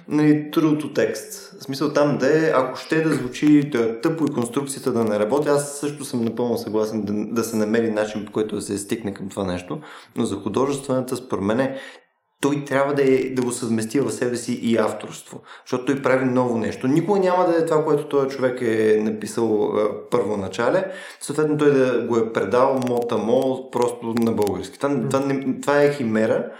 нали, трудното текст. В смисъл там да е, ако ще да звучи да, тъпо и конструкцията да не работи, аз също съм напълно съгласен да, да се намери начин по който да се стигне към това нещо. Но за художествената, според мен, той трябва да, е, да го съвмести в себе си и авторство, защото той прави ново нещо. Никога няма да е това, което този човек е написал а, първоначале, съответно той да го е предал мота-мо просто на български. Това, това, не, това е химера,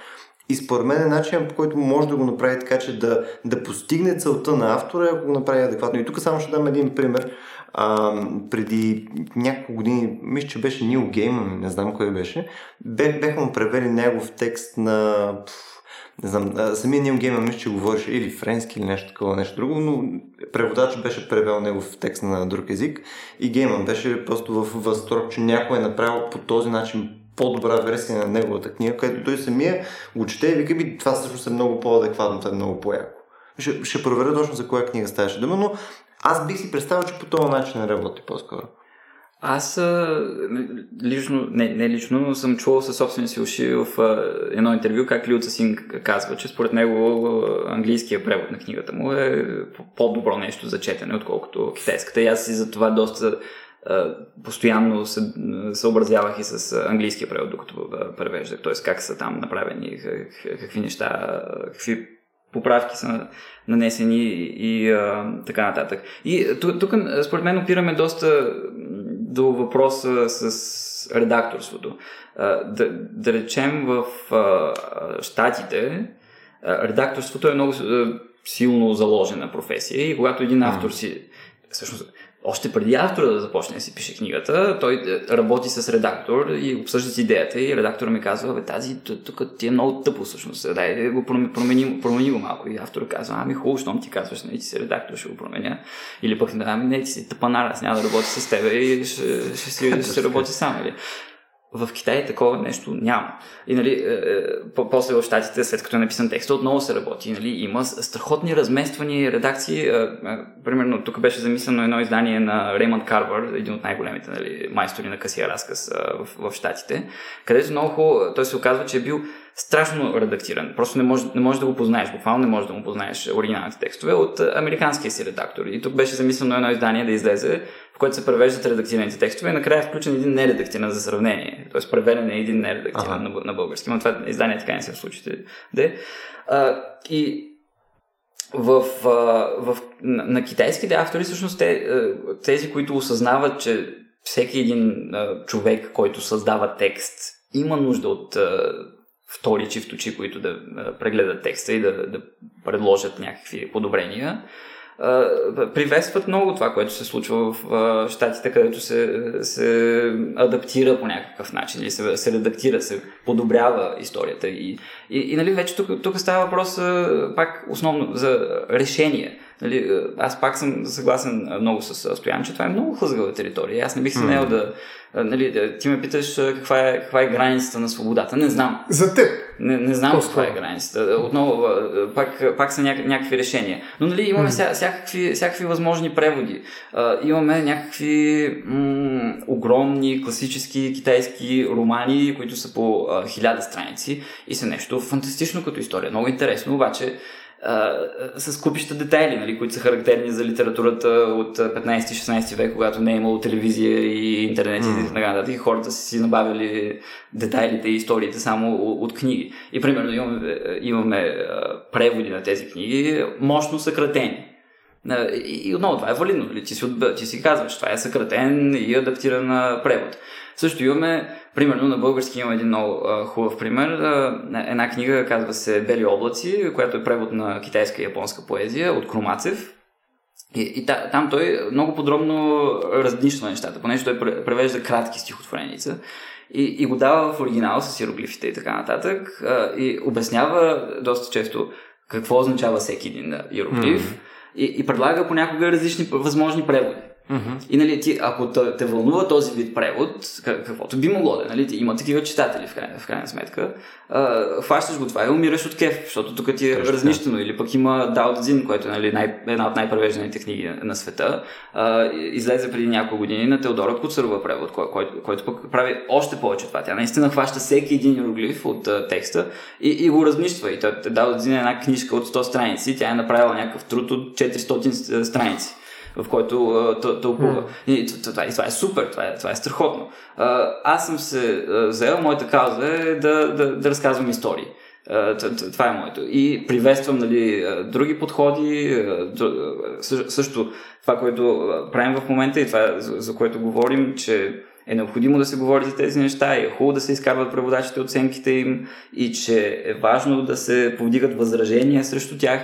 и според мен е начин по който може да го направи така, че да, да постигне целта на автора, ако го направи адекватно. И тук само ще дам един пример. А, преди няколко години, мисля, че беше Нил Гейман, не знам кой беше, бех, беха му превели негов текст на... Не знам, самия Нил Гейман мисля, че говореше или френски, или нещо такова, нещо друго, но преводач беше превел негов текст на друг език и Гейман беше просто в възторг, че някой е направил по този начин по-добра версия на неговата книга, където той самия го чете и вика ми, това всъщност е много по-адекватно, това е много по-яко. Ще, ще проверя точно за коя книга ставаше дума, но аз бих си представил, че по този начин не работи по-скоро. Аз лично, не, не лично, но съм чувал със собствени си уши в едно интервю как Лиуца Син казва, че според него английския превод на книгата му е по-добро нещо за четене, отколкото китайската. И аз си за това доста постоянно се съобразявах и с английския превод, докато превеждах, т.е. как са там направени, какви неща, какви поправки са нанесени и а, така нататък. И тук, според мен, опираме доста до въпроса с редакторството. А, да, да речем в а, Штатите редакторството е много силно заложена професия и когато един автор си всъщност още преди автора да започне да си пише книгата, той е, работи с редактор и обсъждат идеята и редактора ми казва, бе, тази тук ти е много тъпо всъщност, дай го промени, промени го малко. И автор казва, ами хубаво, щом ти казваш, не, ти си редактор, ще го променя. Или пък, ами не, ти си тъпанар, аз няма да работя с теб и ще, ще, ще, ще, ще работя сам. Или? В Китай такова нещо няма. И нали, е, е, после в Штатите, след като е написан текста, отново се работи. Нали, има страхотни размествани редакции. Е, примерно, тук беше замислено едно издание на Реймонд Карвар, един от най-големите нали, майстори на късия разказ в, в Штатите, където много хубаво, той се оказва, че е бил страшно редактиран. Просто не можеш, не може да го познаеш, буквално не можеш да му познаеш оригиналните текстове от американския си редактор. И тук беше замислено едно издание да излезе, в което се превеждат редактираните текстове и накрая е включен един нередактиран за сравнение. Тоест преведен е един нередактиран ага. на, на български. Но това издание така не се в случите. Де. А, и в, в, на, на китайските автори, всъщност, те, тези, които осъзнават, че всеки един човек, който създава текст, има нужда от втори чифточи, които да прегледат текста и да, да предложат някакви подобрения. Приветстват много това, което се случва в щатите, където се, се адаптира по някакъв начин или се, се редактира, се подобрява историята. И, и, и нали, вече тук, тук става въпрос пак основно за решение. Нали, аз пак съм съгласен много с Стоян, че това е много хлъзгава територия. Аз не бих се наел да, Нали, ти ме питаш каква е, каква е границата на свободата. Не знам. За теб. Не, не знам каква е границата. Отново, пак, пак са няк, някакви решения. Но нали, имаме mm. всякакви, всякакви възможни преводи. А, имаме някакви м- огромни класически китайски романи, които са по хиляда страници и са нещо фантастично като история. Много интересно, обаче с купища детайли, нали, които са характерни за литературата от 15-16 век, когато не е имало телевизия и интернет mm. и така нататък. Хората са си набавили детайлите и историите само от книги. И примерно имаме, имаме преводи на тези книги, мощно съкратени. И отново това е валидно. Нали? Ти, си, ти си казваш, това е съкратен и адаптиран превод. Също имаме, примерно на български има един много хубав пример. Една книга казва се Бели облаци, която е превод на китайска и японска поезия от Кромацев. И, и та, там той много подробно разнищва нещата, понеже той превежда кратки стихотвореница и, и го дава в оригинал с иероглифите и така нататък и обяснява доста често какво означава всеки един иероглиф mm-hmm. И, и предлага понякога различни възможни преводи. Mm-hmm. И нали, ти, ако те, те вълнува този вид превод, каквото би могло да, е, нали, ти, има такива читатели в крайна, в крайна сметка, а, хващаш го това и умираш от кеф, защото тук ти е Точно. разнищено. Или пък има Дао Цзин, който е нали, най, една от най-превежданите книги на, света, а, излезе преди няколко години на Теодора Куцарова превод, кой, който, който пък прави още повече това. Тя наистина хваща всеки един иероглиф от а, текста и, и го разнищва. И Дао Цзин е една книжка от 100 страници, тя е направила някакъв труд от 400 страници в който тълкува. И, това, и това е супер, това е, това е страхотно. Аз съм се взел, моята кауза е да, да, да разказвам истории. Това е моето. И приветствам нали, други подходи. Също това, което правим в момента и това, за което говорим, че е необходимо да се говори за тези неща и е хубаво да се изкарват преводачите оценките им и че е важно да се повдигат възражения срещу тях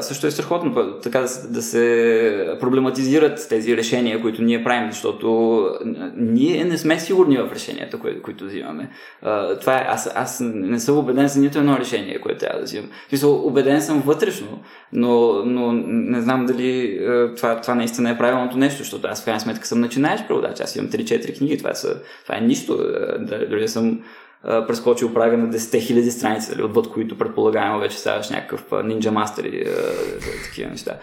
също е страхотно така да, да се проблематизират тези решения, които ние правим, защото ние не сме сигурни в решенията, кои, които взимаме. Това е, аз, аз не съм убеден за нито едно решение, което трябва да взимам. Смисъл, убеден съм вътрешно, но, но не знам дали това, това наистина е правилното нещо, защото аз в крайна сметка съм начинаеш преводач. Аз имам 3-4 книги, това, са, това е нищо. Дали съм прескочил прага на 10 000 страници, дали, отвъд които предполагаемо вече ставаш някакъв Ninja Master или такива неща.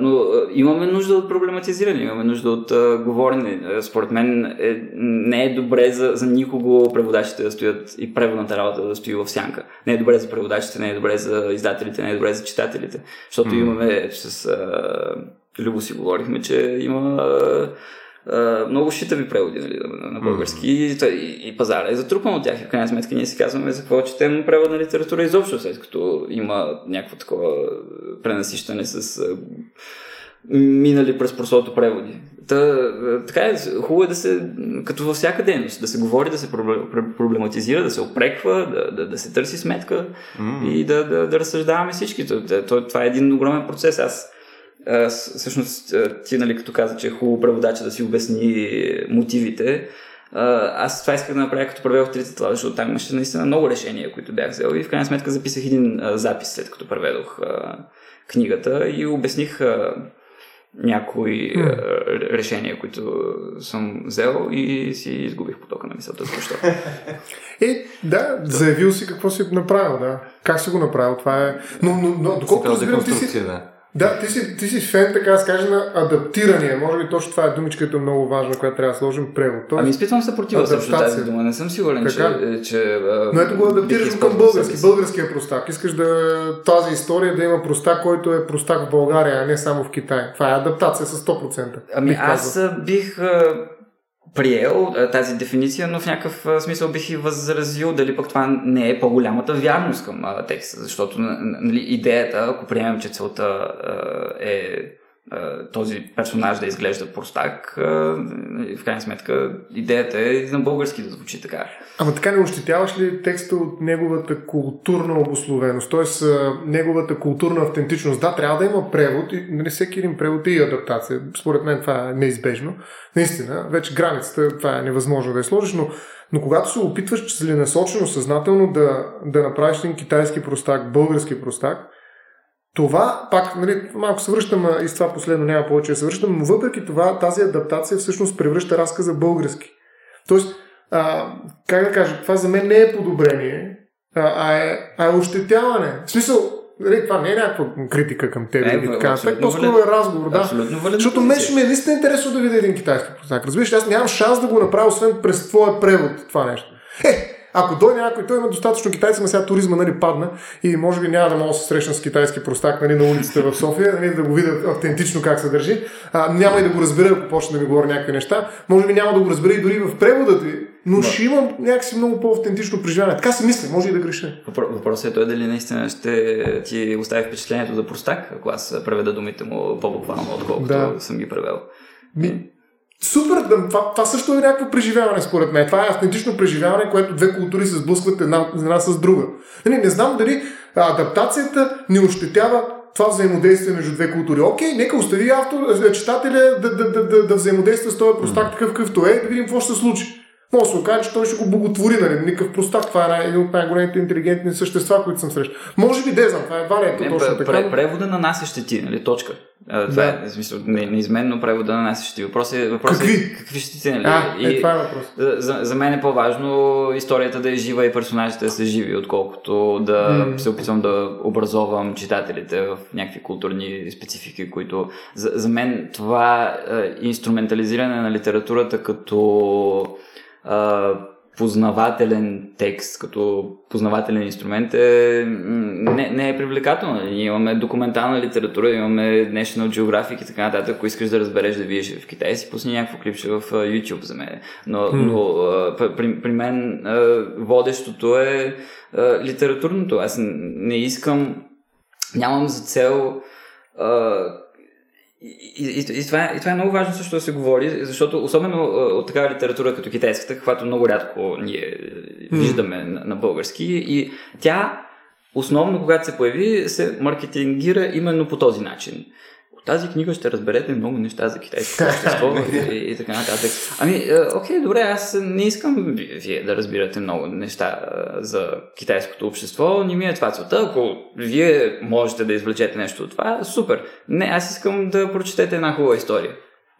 Но имаме нужда от проблематизиране, имаме нужда от говорене. Според мен е, не е добре за, за никого преводачите да стоят и преводната работа да стои в сянка. Не е добре за преводачите, не е добре за издателите, не е добре за читателите. Защото mm. имаме с Любо си говорихме, че има много шитави преводи нали, на, български mm-hmm. и, и пазара е затрупан от тях. В крайна сметка ние си казваме за какво четем превод на литература изобщо, след като има някакво такова пренасищане с минали през просото преводи. Та, така е, хубаво е да се, като във всяка дейност, да се говори, да се проблематизира, да се опреква, да, да, да се търси сметка mm. и да, да, да разсъждаваме всички. Това е един огромен процес. Аз а, всъщност ти, нали, като каза, че е хубаво преводача да си обясни мотивите, аз това исках да направя като преведох трите това, защото там имаше наистина много решения, които бях взел и в крайна сметка записах един запис след като преведох книгата и обясних някои mm. решения, които съм взел и си изгубих потока на мисълта. Защо? Е, да, заявил си какво си направил, да. Как си го направил, това е... Но, но, но доколкото разбирам, ти си... Да. Да, ти си, ти си фен, така да скажем, на адаптиране. Може би точно това е думичката е много важна, която трябва да сложим превод. Тоест, ами изпитвам съпротива срещу тази дума. Не съм сигурен, че, е, че... Но ето го адаптираш към български. Българския простак. Искаш да тази история да има простак, който е простак в България, а не само в Китай. Това е адаптация с 100%. Ами бих аз казал. бих приел тази дефиниция, но в някакъв смисъл бих и възразил дали пък това не е по-голямата вярност към текста, защото нали, идеята, ако приемем, че целта е този персонаж да изглежда простак, в крайна сметка идеята е на български да звучи така. Ама така не ощетяваш ли текста от неговата културна обословеност, т.е. неговата културна автентичност? Да, трябва да има превод и нали, всеки един превод е и адаптация. Според мен това е неизбежно. Наистина, вече границата това е невъзможно да я сложиш, но, но когато се опитваш целенасочено, съзнателно да, да направиш един китайски простак, български простак, това, пак, нали, малко се връщам и с това последно няма повече да се връщам, но въпреки това тази адаптация всъщност превръща разказа български. Тоест, а, как да кажа, това за мен не е подобрение, а, а, е, а е ощетяване. В смисъл, нали, това не е някаква критика към теб, е, така, так, по-скоро е разговор, да. Защото мен ще ми е наистина интересно да видя един китайски познак. Разбираш, аз нямам шанс да го направя, освен през твоя превод, това нещо. Е, ако дойде някой, той има достатъчно китайци, но сега туризма нали, падна и може би няма да мога да се срещна с китайски простак нали, на улицата в София, нали, да го видя автентично как се държи. А, няма и да го разбера, ако почне да ми говори някакви неща. Може би няма да го разбера и дори в превода ти, но да. ще имам някакси много по-автентично преживяване. Така си мисля, може и да греша. Въпросът е той дали наистина ще ти остави впечатлението за простак, ако аз преведа думите му по-буквално, отколкото да. съм ги превел. Ми, Супер, това, това също е някакво преживяване според мен. Това е автентично преживяване, което две култури се сблъскват една, една с друга. Нали, не знам дали адаптацията не ощетява това взаимодействие между две култури. Окей, нека остави автор, читателя да, да, да, да, да взаимодейства с този простак такъв какъвто е, да видим какво ще се случи. Може да се окаже, че той ще го боготвори, нали? Никакъв простак. Това е един от най-големите интелигентни същества, които съм срещал. Може би, да знам, това е валя, не, точно така. Превода на нас е щети, нали? Точка. Това да. е, в смисъл, не, неизменно превода на нас е щети. Въпрос е, въпрос какви? Е, какви щети, нали? А, е, и, това е въпрос. За, за мен е по-важно историята да е жива и персонажите да са живи, отколкото да mm. се опитвам да образовам читателите в някакви културни специфики, които за, за мен това е, инструментализиране на литературата като познавателен текст, като познавателен инструмент е, не, не е привлекателно. Ние имаме документална литература, имаме National Geographic и така нататък. Ако искаш да разбереш да видиш в Китай, си пусни някакво клипче в YouTube за мен. Но, hmm. но при, при мен водещото е литературното. Аз не искам, нямам за цел и, и, и, това, и това е много важно също да се говори, защото особено от такава литература като китайската, каквато много рядко ние виждаме на, на български, и тя основно когато се появи се маркетингира именно по този начин тази книга ще разберете много неща за китайското общество и, и така нататък. Ами, е, окей, добре, аз не искам вие да разбирате много неща е, за китайското общество, не ми е това целта. Ако вие можете да извлечете нещо от това, супер. Не, аз искам да прочетете една хубава история.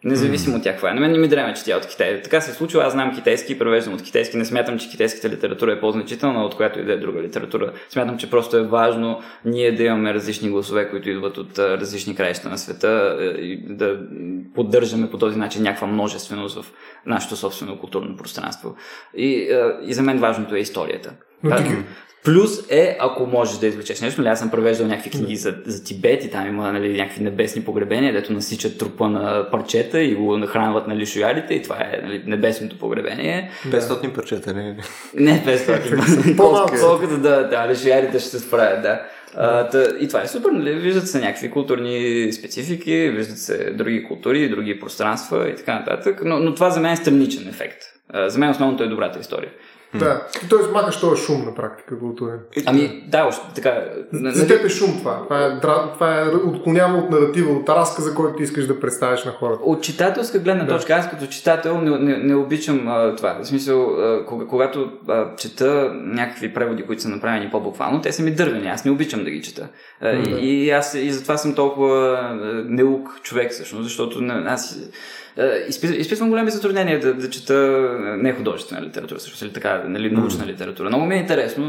Независимо mm. от тях каква е. На мен не ми дреме, че тя е от Китай. Така се е случва, аз знам китайски и превеждам от китайски. Не смятам, че китайската литература е по-значителна от която и да е друга литература. Смятам, че просто е важно ние да имаме различни гласове, които идват от различни краища на света и да поддържаме по този начин някаква множественост в нашето собствено културно пространство. И, и за мен важното е историята. Но ти, Плюс е, ако можеш да извлечеш нещо, нали, аз съм превеждал някакви книги за, за Тибет и там има нали, някакви небесни погребения, дето насичат трупа на парчета и го нахранват нали, шоярите и това е нали, небесното погребение. 500 парчета, не? Не 500. Колкото да, да, лишоярите ще се справят, да. А, тъ, и това е супер, нали? Виждат се някакви културни специфики, виждат се други култури, други пространства и така нататък, но, но това за мен е страничен ефект. А, за мен основното е добрата история. Да. Тоест махаш този шум на практика културен. Ами, да, още така. За теб е шум това. Това е, това е отклонява от наратива, от разказа, който ти искаш да представиш на хората. От читателска гледна Да. точка, аз като читател не, не, не обичам а, това. В смисъл, а, кога, когато а, чета някакви преводи, които са направени по-буквално, те са ми дървени. Аз не обичам да ги чета. А, и, и аз и затова съм толкова а, неук човек, всъщност, защото не, аз изпис, изписвам големи затруднения да, да чета не художествена литература, всъщност, или така, нали, научна литература. Много ми е интересно,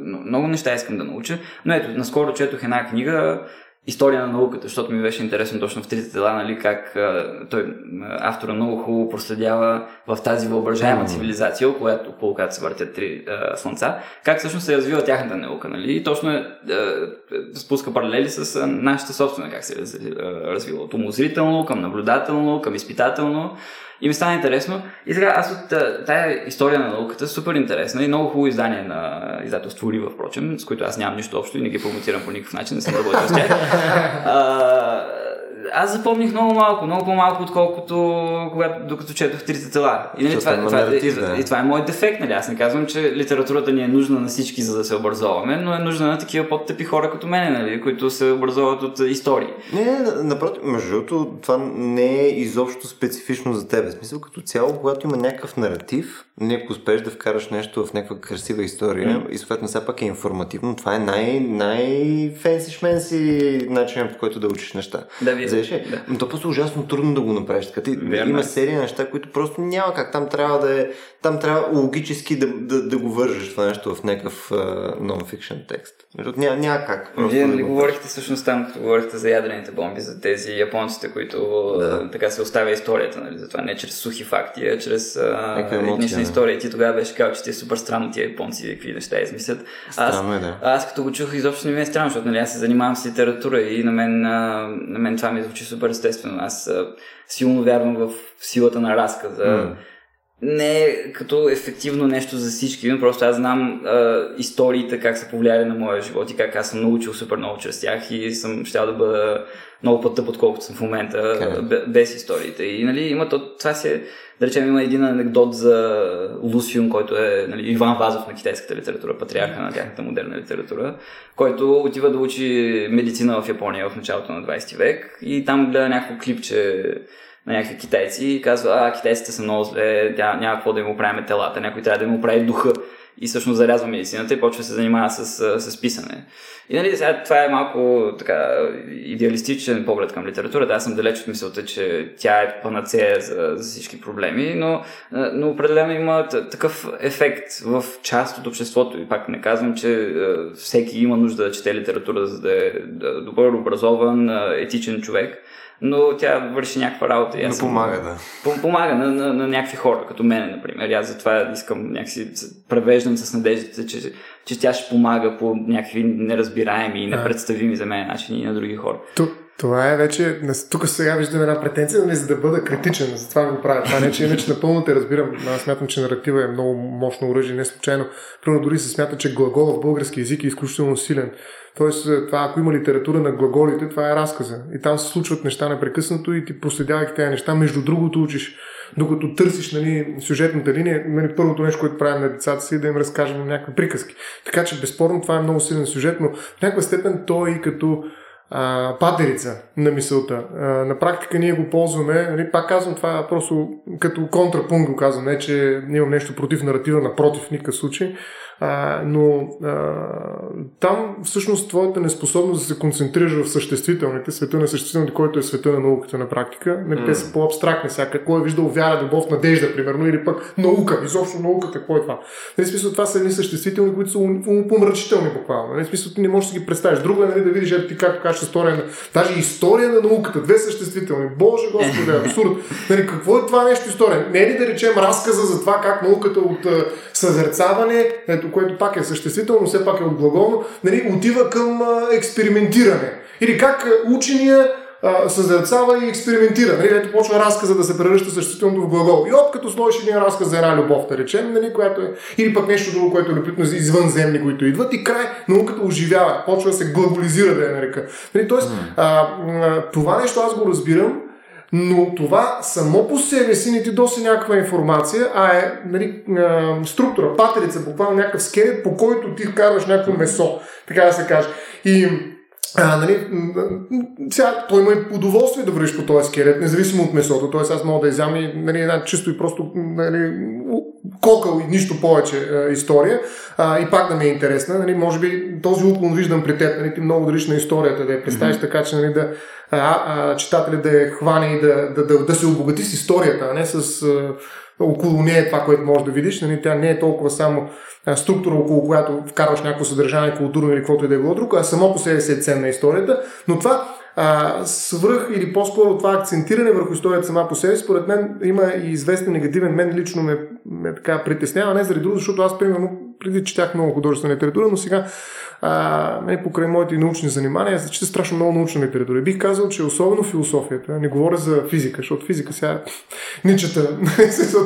но- много неща искам да науча, но ето, наскоро четох една книга, история на науката, защото ми беше интересно точно в трите тела, нали, как а, той, автора много хубаво проследява в тази въображаема цивилизация, около която, около която се въртят три а, слънца, как всъщност се развива тяхната наука, нали, и точно е, а, спуска паралели с а, нашата собствена, как се е развила, от умозрително към наблюдателно, към изпитателно, и ми стана интересно. И сега аз от тая история на науката, супер интересна и много хубаво издание на издателство Рива, впрочем, с които аз нямам нищо общо и не ги промотирам по никакъв начин, не съм работил с тях. Аз запомних много малко, много по-малко, отколкото когато, докато четох трите тела. И, нали, това, има това, наратив, и, да. и, това е моят дефект, нали? Аз не казвам, че литературата ни е нужна на всички, за да се образоваме, но е нужна на такива по-тъпи хора като мен, нали? които се образоват от истории. Не, не, на- напротив, между другото, това не е изобщо специфично за теб. В смисъл, като цяло, когато има някакъв наратив, не успееш да вкараш нещо в някаква красива история М. и съответно все пак е информативно, това е най- най-фенси шменси начинът по който да учиш неща. Да, вие- Знаеш ли? да. Но то просто ужасно трудно да го направиш. Така, ти, Верно има е. серия неща, които просто няма как. Там трябва да е, там трябва логически да, да, да го вържеш това нещо в някакъв uh, non-fiction текст. Защото Няма, няма как. Вие да нали го- говорихте всъщност там, като говорихте за ядрените бомби, за тези японците, които Да. така се оставя историята, нали? Затова не чрез сухи факти, а чрез емоция, етнична. История. И ти тогава беше казал, че ти е супер странно тия японци какви неща измислят. Аз, Странно е, да. аз като го чух изобщо не ми е странно, защото нали, аз се занимавам с литература и на мен, на мен това ми звучи супер естествено. Аз силно вярвам в силата на разказа. Не е като ефективно нещо за всички, но просто аз знам а, историите как са повлияли на моя живот и как аз съм научил супер много чрез тях и съм щял да бъда много по-тъп, отколкото съм в момента, Така е. бе- без историите. И нали, има то, това си е, да речем, има един анекдот за Лусиум, който е нали, Иван Вазов на китайската литература, патриарха на тяхната модерна литература, който отива да учи медицина в Япония в началото на 20 век и там гледа някакво клипче на някакви китайци и казва, а, китайците са много зле, няма какво да им оправим телата, някой трябва да им оправи духа. И всъщност зарязва медицината и почва да се занимава с, с писане. И нали, сега това е малко така идеалистичен поглед към литературата. Аз съм далеч от мисълта, че тя е панацея за, за всички проблеми, но, но определено има такъв ефект в част от обществото. И пак не казвам, че всеки има нужда да чете литература, за да е добър, образован, етичен човек но тя върши някаква работа. и аз Но помага, да. Пом- Помага на, на, на някакви хора, като мен, например. Аз затова искам някакси превеждам с надеждата, че, че тя ще помага по някакви неразбираеми и непредставими за мен начини и на други хора. Ту, това е вече, тук сега виждам една претенция, нали, за да бъда критичен, затова го правя. Това не, че иначе напълно те разбирам. Аз смятам, че наратива е много мощно оръжие, не случайно. Примерно дори се смята, че глагола в български язик е изключително силен. Тоест, е, това, ако има литература на глаголите, това е разказа. И там се случват неща непрекъснато и ти проследявайки тези неща, между другото учиш. Докато търсиш нали, сюжетната линия, нали, първото нещо, което правим на децата си е да им разкажем някакви приказки. Така че безспорно това е много силен сюжет, но в някаква степен той и като а, патерица на мисълта. А, на практика ние го ползваме, нали, пак казвам това просто като контрапункт го казвам, не че имам нещо против наратива, напротив в никакъв случай, а, но а, там всъщност твоята неспособност да се концентрираш в съществителните, света на съществителните, който е света на науката на практика, нали, те са по-абстрактни, сега какво е виждал вяра, любов, надежда, примерно, или пък наука, изобщо наука, какво е това. Нали, смисъл, това са едни съществителни, които са умопомрачителни буквално. Нали, смисъл, ти не можеш да ги представиш. Друго е нали, да видиш, ето ти как кажеш история на... Даже история на науката, две съществителни. Боже Господи, абсурд. Нали, какво е това нещо история? Не е ли да речем разказа за това как науката от съзерцаване, ето, което пак е съществително, все пак е от глаголно, нали, отива към а, експериментиране. Или как учения а, съзерцава и експериментира. Нали, ето почва разказа да се превръща съществително в глагол. И оп, като сложиш един разказ за една любов, да речем, нали, която е, или пък нещо друго, което е любопитно за извънземни, които идват и край, науката оживява, почва да се глаголизира, да я нарека. Нали, тоест, а, това нещо аз го разбирам, но това само по себе си не ти доси някаква информация, а е нали, структура, патерица, буквално някакъв скелет, по който ти вкарваш някакво месо, така да се каже. И а, нали, сега, той има и удоволствие да вървиш по този скелет, независимо от месото. Тоест аз мога да изям и нали, една чисто и просто нали, кокъл и нищо повече а, история а, и пак да ми е интересна. Нали, може би този уклон виждам при теб, нали, ти много държиш на историята, да я представиш mm-hmm. така, че нали, да, а, а, читателя да я хване и да, да, да, да се обогати с историята, а не с а, около нея това, което можеш да видиш. Нали, тя не е толкова само структура, около която вкарваш някакво съдържание, културно или каквото и да е било друго, а само по себе си е ценна историята. Но това а, свръх или по-скоро това акцентиране върху историята сама по себе, според мен има и известен негативен. Мен лично ме, ме така притеснява, не заради друго, защото аз примерно преди четях много художествена литература, но сега а, не, покрай моите научни занимания, се чета страшно много научна литература. И бих казал, че особено философията, не говоря за физика, защото физика сега не чета,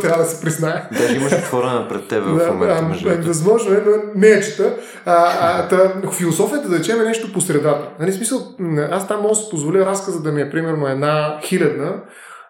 трябва да се признае. Даже имаш отворена пред теб в момента. Възможно е, но не я чета. А, а, та, философията, да речем, е нещо по средата. Нали, смисъл, аз там мога да си позволя разказа да ми е примерно една хилядна,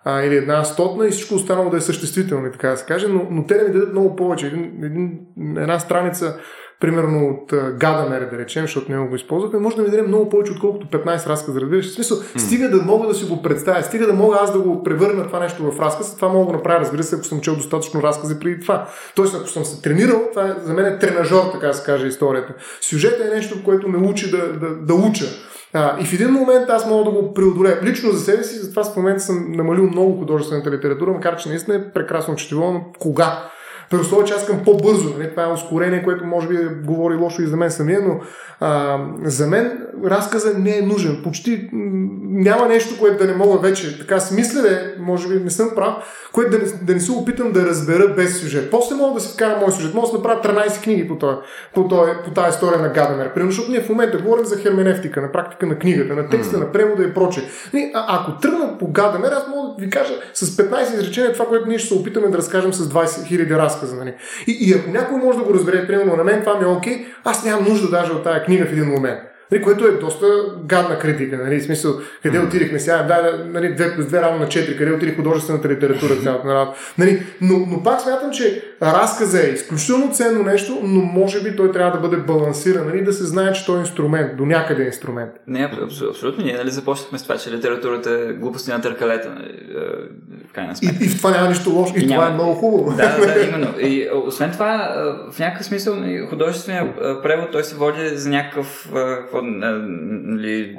а, или една стотна и всичко останало да е съществително, така да се каже, но, но те да ми дадат много повече. Един, един, една страница примерно от Гадамер, да речем, защото не го използвахме, може да ми даде много повече, отколкото 15 разказа. Разбираш, в смисъл, mm. стига да мога да си го представя, стига да мога аз да го превърна това нещо в разказ, това мога да го направя, разбира се, ако съм чел достатъчно разкази преди това. Тоест, ако съм се тренирал, това е, за мен е тренажор, така да се каже историята. Сюжетът е нещо, което ме учи да, да, да уча. А, и в един момент аз мога да го преодолея. Лично за себе си, затова в момента съм намалил много художествената литература, макар че наистина е прекрасно четиво, но кога? При условие, че аз искам по-бързо. Нали? Това е ускорение, което може би говори лошо и за мен самия, но а, за мен разказа не е нужен. Почти няма нещо, което да не мога вече така смисля, може би не съм прав, което да не, да не се опитам да разбера без сюжет. После мога да си вкара мой сюжет. Мога да направя 13 книги по, този, по, този, по тази история на Гадамер. Примерно, защото ние в момента говорим за херменевтика, на практика на книгата, на текста, mm. на превода и прочее. Нали, а, ако тръгна по Гадамер, аз мога да ви кажа с 15 изречения това, което ние ще се опитаме да разкажем с 20 000 разказа. Нали. И, и ако някой може да го разбере, примерно на мен това ми е окей, аз нямам нужда даже от тази книга в един момент. Нали, което е доста гадна критика. Нали, смисъл, къде mm. отидехме сега, да, нали, 2 плюс 2 равно на 4, къде отиде художествената литература цялата на работа. Нали, но, но пак смятам, че разказа е изключително ценно нещо, но може би той трябва да бъде балансиран, нали, да се знае, че той е инструмент, до някъде е инструмент. Не, абсолютно. Ние нали, започнахме с това, че литературата е глупости на търкалета. Нали, в крайна сметка. И, и в това няма нищо лошо, и, и това е много хубаво. Да, да, именно. И освен това, в някакъв смисъл нали, художественият превод той се води за някакъв нали,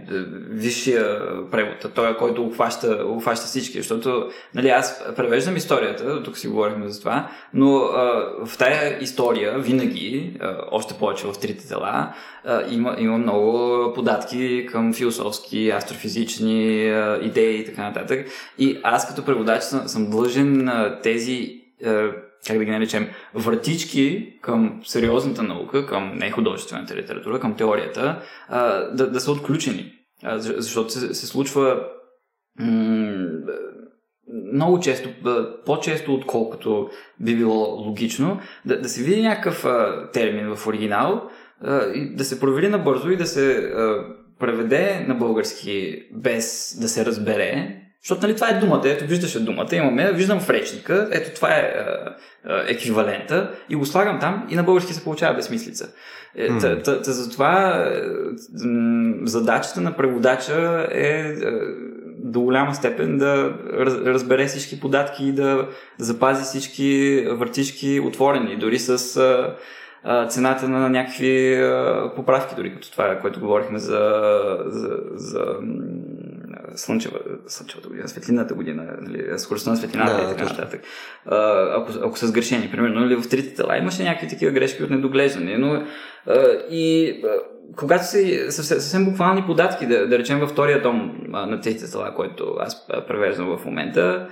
висшия превод, той, който обхваща, обхваща всички, защото нали, аз превеждам историята, тук си говорихме за това, но а, в тая история винаги, а, още повече в трите тела, а, има, има много податки към философски, астрофизични а, идеи и така нататък. И аз като преводач съм, съм длъжен а, тези а, как да ги наречем, вратички към сериозната наука, към нехудожествената литература, към теорията, а, да, да са отключени. А, защото се, се случва м- много често, по-често отколкото би било логично, да, да се види някакъв а, термин в оригинал, а, и да се провери набързо и да се а, преведе на български без да се разбере, защото нали, това е думата, ето виждаше думата, имаме, виждам в речника, ето това е е, е еквивалента и го слагам там и на български се получава безмислица. Mm. Затова е, задачата на преводача е, е до голяма степен да разбере всички податки и да запази всички въртишки отворени, дори с цената на някакви поправки, дори като това, което говорихме за, за, за слънчева, слънчевата година, светлината година, нали, скоростта на светлината да, и така нататък. Ако, ако са сгрешени, примерно, нали, в трите тела имаше някакви такива грешки от недоглеждане, но и когато се съвсем, съвсем буквални податки, да, да речем във втория том на трите тела, който аз превеждам в момента,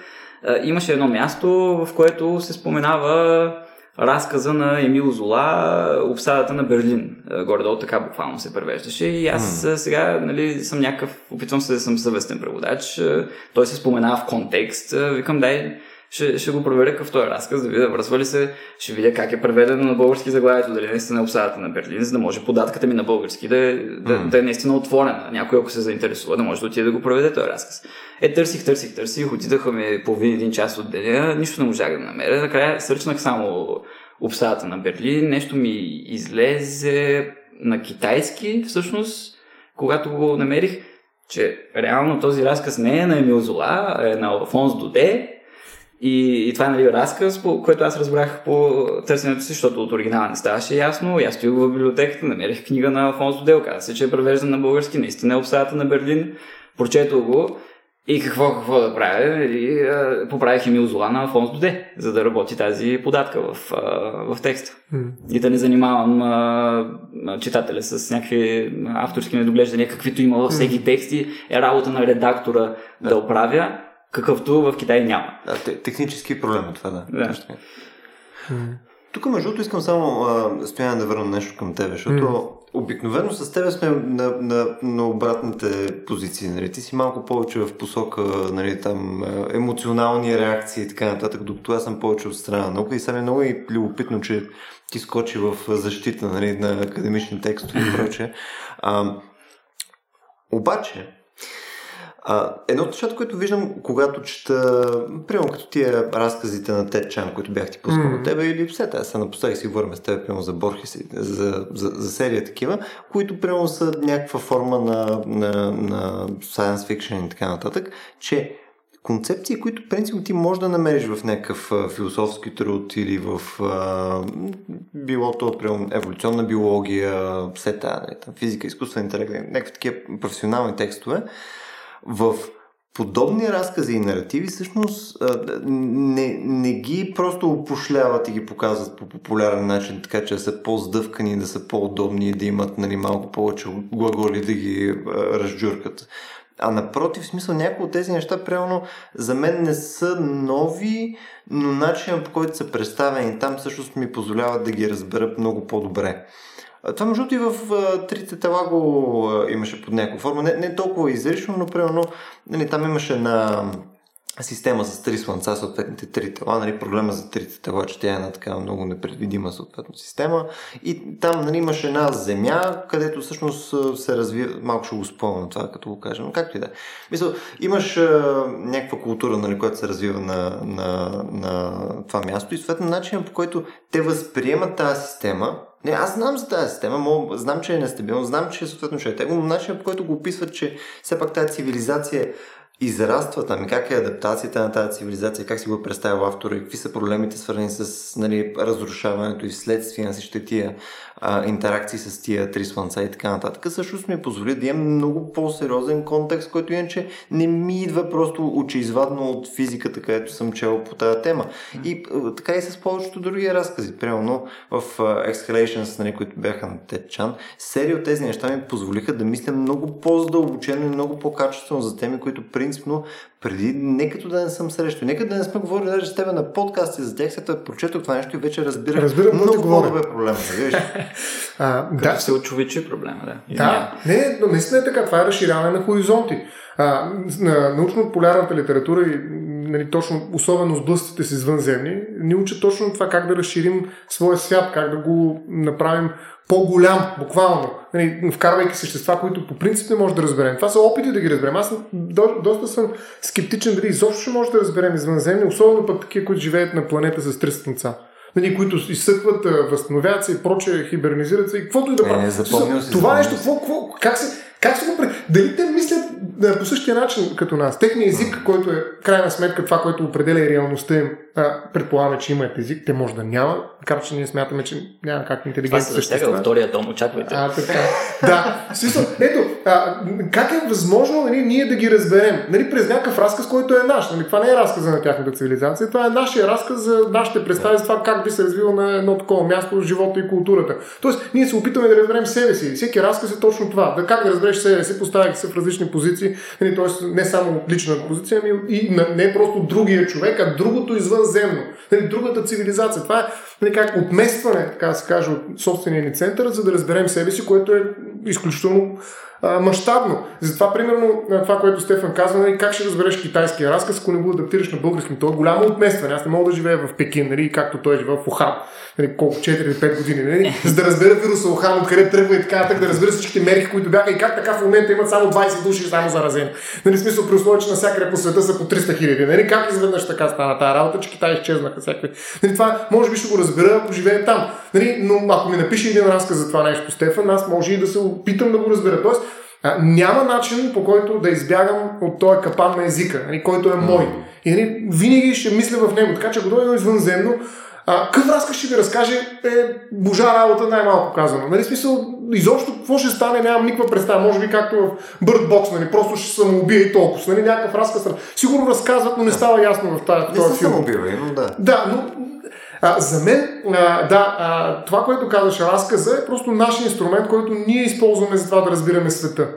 имаше едно място, в което се споменава разказа на Емил Зола, обсадата на Берлин. Е, горе-долу така буквално се превеждаше. И аз mm. сега нали, съм някакъв, опитвам се да съм съвестен преводач. Е, той се споменава в контекст. Викам, дай, ще, ще го проверя какъв този разказ, да видя връзва ли се, ще видя как е преведено на български заглавието, дали наистина е обсадата на Берлин, за да може податката ми на български да е, да, mm. да е наистина отворена. Някой, ако се заинтересува, да може да отиде да го проведе този разказ. Е, търсих, търсих, търсих, отидаха ми половин един час от деня, нищо не можах да намеря. Накрая сръчнах само обсадата на Берлин, нещо ми излезе на китайски, всъщност, когато го намерих, че реално този разказ не е на Емил Зола, а е на Алфонс Доде. И, и това е нали, разказ, по, който аз разбрах по търсенето си, защото от оригинала не ставаше ясно. Аз стоих в библиотеката, намерих книга на Алфонс Доде, оказа се, че е превеждан на български, наистина е обсадата на Берлин. Прочетох го и какво, какво да правя? И, а, поправих Емил Зола на Алфонс Доде, за да работи тази податка в, а, в текста. Mm. И да не занимавам а, читателя с някакви авторски недоглеждания, каквито има във всеки тексти, е работа на редактора да, да оправя, какъвто в Китай няма. Да, технически проблем е това, да. да. Тук, между другото, искам само а, стоян да върна нещо към тебе, защото mm. Обикновено с тебе сме на, на, на обратните позиции. Нали? Ти си малко повече в посока нали, там, емоционални реакции и така нататък, докато аз съм повече от страна на наука и сега е много и любопитно, че ти скочи в защита нали, на академични текстове и прочее. обаче, а, едно от нещата, което виждам, когато чета, примерно като тия разказите на Тед Чан, които бях ти пускал mm. от тебе, или все тази, сега напоследък си говорим с теб, примерно за Борхес, за, за, за серия такива, които примерно са някаква форма на, на, на science fiction и така нататък, че концепции, които принципно ти можеш да намериш в някакъв философски труд или в а, било то, примерно, еволюционна биология, все тази, нали, физика, изкуствен интелект, някакви такива професионални текстове, в подобни разкази и наративи всъщност не, не ги просто опошляват и ги показват по популярен начин, така че да са по-здъвкани, да са по-удобни и да имат нали, малко повече глаголи да ги разджуркат. А напротив, в смисъл някои от тези неща, примерно, за мен не са нови, но начинът по който са представени там всъщност ми позволяват да ги разбера много по-добре. Това между и в трите тела го имаше под някаква форма. Не, не толкова изрично, но примерно нали, там имаше на система с три слънца, съответните три тела, нали, проблема за трите тела, че тя е една така много непредвидима съответно система и там нали, имаше една земя, където всъщност се развива, малко ще го спомням това, като го кажем, но както и да е. Мисля, имаш а, някаква култура, нали, която се развива на, на, на това място и съответно начинът по който те възприемат тази система, не, аз знам за тази система, мога, знам, че е нестабилна, знам, че съответно ще е тегло, но начинът по който го описват, че все пак тази цивилизация израства там? И как е адаптацията на тази цивилизация, как си го представя автора? И какви са проблемите свързани с нали, разрушаването и следствие на всички тия а, интеракции с тия три слънца и така нататък, също ми позволи да имам много по-сериозен контекст, който иначе не ми идва просто очеизвадно от физиката, където съм чел по тази тема. И така и с повечето други разкази. Примерно в uh, Exhalations, нали, които бяха на Тед Чан, серия от тези неща ми позволиха да мисля много по-задълбочено и много по-качествено за теми, които принципно преди, не като да не съм срещу, нека да не сме говорили даже с теб на подкасти за след прочетох това нещо и вече разбирам, разбирам много много е проблема. Да, а, да. се очовечи проблема, да. Да, не, но наистина е така, това е разширяване на хоризонти. А, на научно-полярната литература и нали, точно, особено с блъстите си извънземни, ни учат точно това как да разширим своя свят, как да го направим по-голям, буквално, нали, вкарвайки същества, които по принцип не може да разберем. Това са опити да ги разберем. Аз до, доста съм скептичен дали изобщо ще може да разберем извънземни, особено пък такива, които живеят на планета с три нали, които изсъкват, възстановяват се и проче, хибернизират се и каквото и да правят. Е, това нещо, какво, какво, как се, как се го прави? Дали те мислят да, по същия начин като нас? Техният език, който е крайна сметка това, което определя и реалността им, предполагаме, че имат език, те може да няма, макар че ние смятаме, че няма как интелигентни същества. Това се втория том, очаквайте. А, така. да, смисъл, ето, а, как е възможно нали, ние да ги разберем? Нали, през някакъв разказ, който е наш. Нали, това не е разказа на тяхната цивилизация, това е нашия разказ за нашите представи за това как би се развил на едно такова място живота и културата. Тоест, ние се опитваме да разберем себе си. Всеки разказ е точно това. Да как да разбереш себе си, поставяйки се в различни позиции. Нали, тоест, не само лична позиция, ами и не просто другия човек, а другото извънземно. Нали, другата цивилизация. Това е нали, как отместване, така да се каже, от собствения ни център, за да разберем себе си, което е изключително а, мащабно. Затова, примерно, това, което Стефан казва, нали, как ще разбереш китайския разказ, ако не го адаптираш на български. То е голямо отместване. Аз не мога да живея в Пекин, нали, както той е живее в Ухан. Нали, колко 4 или 5 години. Нали, за да разбера вируса Ухан, откъде тръгва и така, так, да разбера всичките мерки, които бяха и как така в момента имат само 20 души само заразени. Нали, смисъл при условие, че навсякъде по света са по 300 хиляди. Нали, как изведнъж така стана тази работа, че Китай изчезнаха всякакви. Нали, това може би ще го разбера, ако живее там. Нали, но ако ми напише един разказ за това нещо, Стефан, аз може и да се опитам да го разбера. Тоест, а, няма начин по който да избягам от този капан на езика, нали, който е мой. И нали, винаги ще мисля в него, така че ако дойде извънземно, а, какъв разказ ще ви разкаже е божа работа, най-малко казано. Нали, смисъл, изобщо какво ще стане, нямам никаква представа. Може би както в Bird Box, нали, просто ще самоубия и толкова. Нали, някакъв разказ. Сигурно разказват, но не става ясно в тази, в този филм. самоубива, но да. Да, но а, за мен, а, да, а, това, което казваше разказа е просто наш инструмент, който ние използваме за това да разбираме света.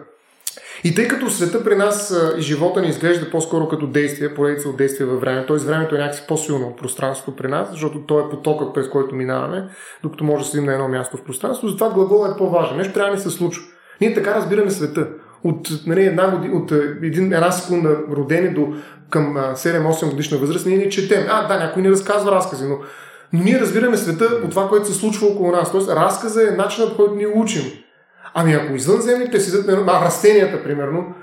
И тъй като света при нас и живота ни изглежда по-скоро като действие, поредица от действия във времето, т.е. времето е някакси по-силно от пространството при нас, защото то е потокът, през който минаваме, докато може да седим на едно място в пространството, затова глагол е по-важен. Нещо трябва да ни се случва. Ние така разбираме света. От, нали, една, година, от един, една секунда родени до към 7-8 годишна възраст, ние ни четем. А, да, някой ни разказва разкази, но но ние разбираме света от това, което се случва около нас. Тоест, разказа е начинът, който ние учим. Ами ако извънземните седят на растенията, примерно,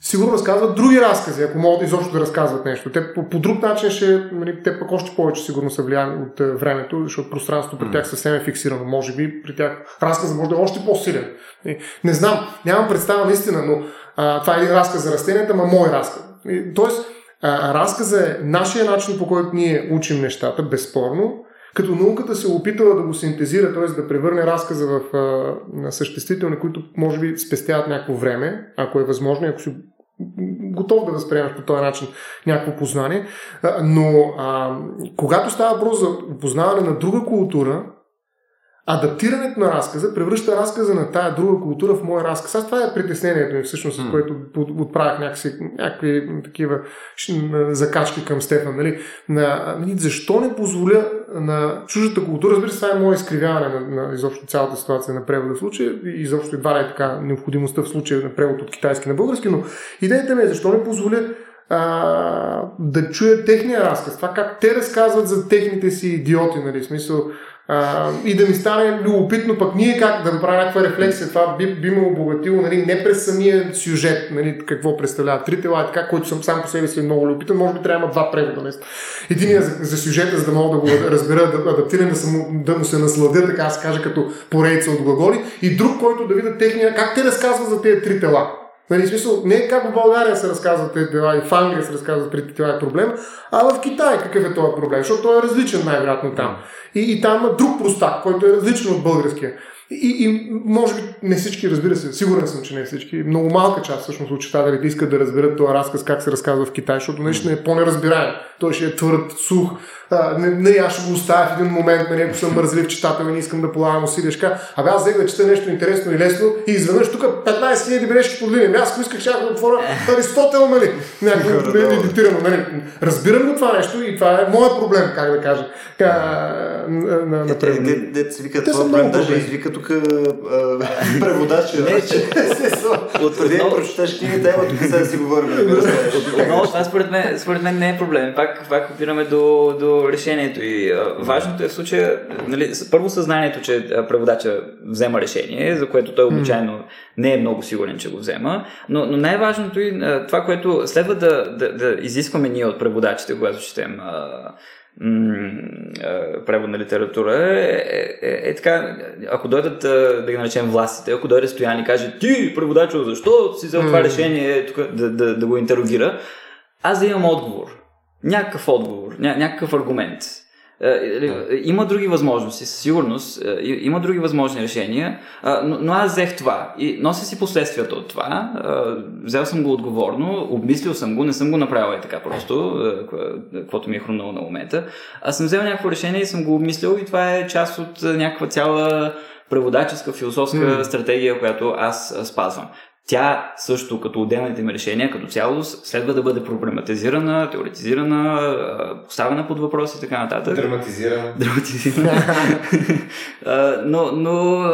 сигурно разказват други разкази, ако могат изобщо да разказват нещо. Те по, по друг начин ще, нали, те пък още повече сигурно са влияни от е, времето, защото пространството при тях съвсем е фиксирано. Може би при тях разказа може да е още по-силен. Не, не знам, нямам представа наистина, но а, това е един разказ за растенията, ма мой разказ. И, тоест, разказа е нашия начин по който ние учим нещата, безспорно, като науката се опитала да го синтезира, т.е. да превърне разказа в а, съществителни, които може би спестяват някакво време, ако е възможно, ако си готов да възприемаш по този начин някакво познание. Но а, когато става въпрос за познаване на друга култура, адаптирането на разказа превръща разказа на тая друга култура в мой разказ. Аз това е притеснението ми, всъщност, с което отправях някакси, някакви такива закачки към Стефан. Нали? На, нали, защо не позволя на чуждата култура, разбира се, това е мое изкривяване на, на изобщо цялата ситуация на превода в случая и изобщо едва ли е така необходимостта в случая на превод от китайски на български, но идеята ми е защо не позволя а, да чуя техния разказ, това как те разказват за техните си идиоти, нали, смисъл, а, и да ми стане любопитно пък ние как да направим някаква рефлексия. Това би, би ме обогатило нали, не през самия сюжет, нали, какво представлява три тела, така, който съм сам по себе си много любопитен. Може би трябва да има два превода. Нали. Единия за, за сюжета, за да мога да го разбера, да адаптирам, да, да му се насладя, така се каже, като поредица от глаголи. И друг, който да видя техния, как те разказват за тези три тела. Нали, смисъл, не как в България се разказват дела и в Англия се разказват трите тела е проблем, а в Китай какъв е този проблем, защото той е различен най-вероятно там. И, и там има друг простак, който е различен от българския. И, и може би не всички, разбира се, сигурен съм, че не всички, много малка част всъщност от читателите искат да разберат този разказ как се разказва в Китай, защото наистина е по-неразбираем. Той ще е твърд, сух. А, не, не, аз ще го оставя в един момент, нали, ако съм мързлив читател и не искам да полагам усилия. Ще абе аз взех да чета нещо интересно и лесно и изведнъж тук 15 000 бележки под линия. Ами аз ако исках, ще да отворя Аристотел, нали? Някакво медитирано, нали? Разбирам го това нещо и това е моят проблем, как да кажа. Ка, на, на, на, Те се вика това проблем, даже извика тук преводача. От преди да прочетеш книгата, ема тук сега да си говорим. Но това според мен, според мен не е проблем. Пак, пак опираме до, до решението. И а, важното е в случая, нали, първо съзнанието, че преводача взема решение, за което той обичайно не е много сигурен, че го взема. Но, но най-важното и това, което следва да, да, да изискваме ние от преводачите, когато четем превод на литература е, е, е, е така, ако дойдат да ги наречем властите, ако дойде Стоян и каже ти, преводачо, защо си взел това решение тук, да, да, да го интерогира, аз да имам отговор. Някакъв отговор, ня, някакъв аргумент. Има други възможности, със сигурност. Има други възможни решения, но, но аз взех това и нося си последствията от това. Взел съм го отговорно, обмислил съм го, не съм го направил и така просто, каквото ми е хрумнало на момента. Аз съм взел някакво решение и съм го обмислил и това е част от някаква цяла преводаческа, философска mm. стратегия, която аз спазвам. Тя също като отделните ми решения, като цялост, следва да бъде проблематизирана, теоретизирана, поставена под въпрос и така нататък. Драматизирана. Драматизирана. но, но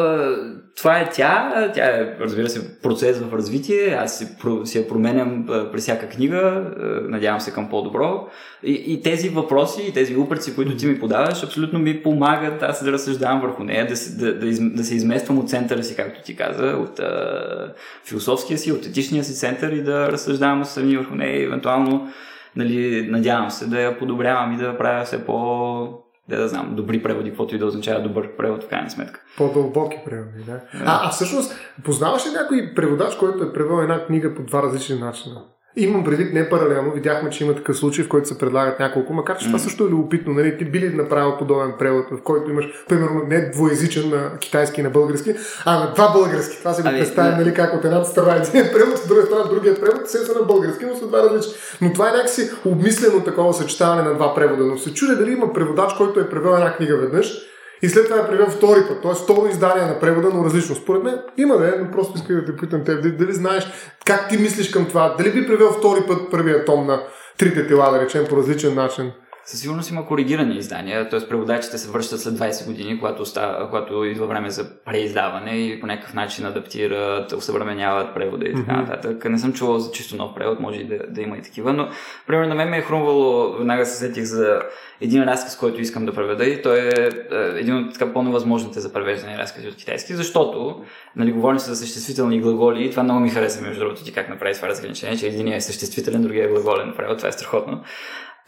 това е тя. Тя е, разбира се, процес в развитие. Аз си, си я променям при всяка книга. Надявам се към по-добро. И, и тези въпроси, и тези упреци, които ти ми подаваш, абсолютно ми помагат аз да разсъждавам върху нея, да, се, да, да, из, да се измествам от центъра си, както ти каза, от а, философския си, от етичния си център и да разсъждавам страни върху нея и евентуално нали, надявам се да я подобрявам и да правя все по да, да знам, добри преводи, каквото и да означава добър превод в крайна сметка. По-дълбоки преводи, да. А, а всъщност, познаваш ли някой преводач, който е превел една книга по два различни начина? Имам предвид не паралелно, видяхме, че има такъв случай, в който се предлагат няколко, макар че mm. това също е любопитно. Нали? Ти би ли направил подобен превод, в който имаш, примерно, не двоязичен на китайски и на български, а на два български. Това се го представя, нали, как от едната страна един превод, от другата страна другият превод, се са на български, но са два различни. Но това е някакси обмислено такова съчетаване на два превода. Но се чудя дали има преводач, който е превел една книга веднъж и след това е превел втори път, т.е. второ издание на превода, но различно. Според мен има да е, но просто искам да те питам дали, дали знаеш как ти мислиш към това, дали би превел втори път първия том на трите тела, да речем, по различен начин. Със сигурност има коригирани издания, т.е. преводачите се връщат след 20 години, когато, става, когато идва време за преиздаване и по някакъв начин адаптират, усъвременяват превода и така нататък. Не съм чувал за чисто нов превод, може и да, да има и такива, но примерно на мен ме е хрумвало, веднага се сетих за един разказ, който искам да преведа и той е, е един от така по-невъзможните за превеждане разкази от китайски, защото нали, говорим се за съществителни глаголи и това много ми хареса между другото ти как направи това разграничение, че един е съществителен, другия е глаголен превод, това е страхотно.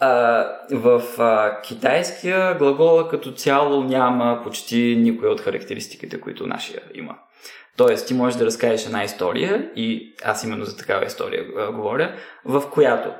А, в а, китайския глагола като цяло няма почти никой от характеристиките, които нашия има. Тоест, ти можеш да разкажеш една история, и аз именно за такава история а, говоря, в която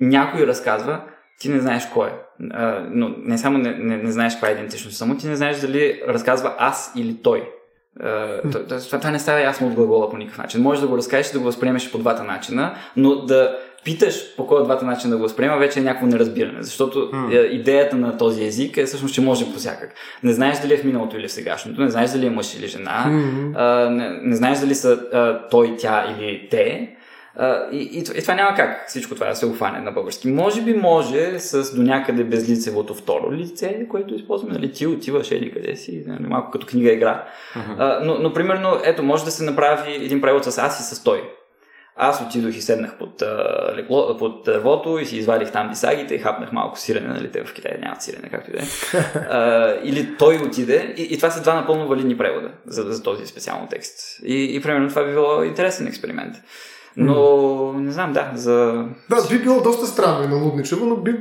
някой разказва, ти не знаеш кой е. А, но не само не, не, не знаеш каква е идентичност, само ти не знаеш дали разказва аз или той. Uh, това, това не става ясно от глагола по никакъв начин. Може да го разкажеш и да го възприемеш по двата начина, но да питаш по кой от двата начина да го възприема, вече е някакво неразбиране. Защото mm. идеята на този език е всъщност, че може по всякак. Не знаеш дали е в миналото или в сегашното, не знаеш дали е мъж или жена, mm-hmm. а, не, не знаеш дали са а, той, тя или те. Uh, и, и, и това няма как всичко това да се офане на български. Може би може с до някъде безлицевото второ лице, което използваме, нали, ти отиваш или къде си, нали, малко като книга игра. Uh-huh. Uh, но, но, примерно, ето, може да се направи един превод с аз и с той. Аз отидох и седнах под, а, лекло, под дървото и си извадих там бисагите и хапнах малко сирене, нали, те в Китай нямат сирене, както и да е. или той отиде и, и това са два напълно валидни превода за, за този специално текст. И, и примерно това би било интересен експеримент. Но не знам, да, за... Да, би било доста странно и налудничево, но би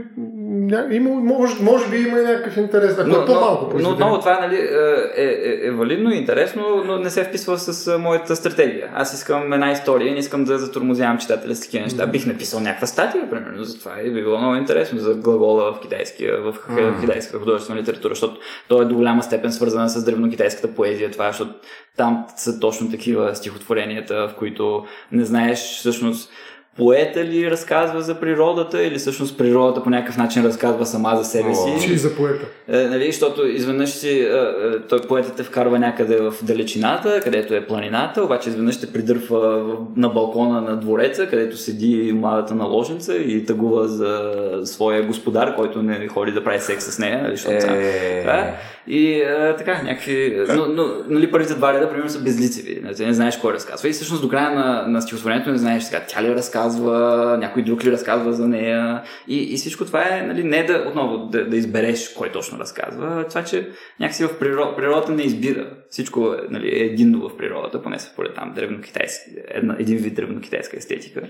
има, може, може би има и някакъв интерес, ако но, е по-малко. Но, но отново това нали, е, е, е валидно и интересно, но не се вписва с моята стратегия. Аз искам една история, не искам да затормозявам читателя с такива неща. Mm. Бих написал някаква статия, примерно, за това и би било много интересно за глагола в китайския, в mm. китайска художествена литература, защото то е до голяма степен свързана с древнокитайската поезия, това, защото там са точно такива стихотворенията, в които не знаеш всъщност поета ли разказва за природата или всъщност природата по някакъв начин разказва сама за себе си. Чи за поета. Е, нали, защото изведнъж си, е, е, той поетът те вкарва някъде в далечината, където е планината, обаче изведнъж ще придърпва на балкона на двореца, където седи младата наложница и тъгува за своя господар, който не ходи да прави секс с нея. Нали, защото е... И а, така, някакви. Но, но нали, първите два реда, примерно, са безлицеви. Не, не знаеш кой разказва. И всъщност до края на, на стихотворението не знаеш сега тя ли разказва, някой друг ли разказва за нея. И, и всичко това е нали, не да отново да, да избереш кой точно разказва, това, че някакси в природ, природата не избира. Всичко нали, е единно в природата, поне според там древнокитайски, една, един вид древнокитайска естетика.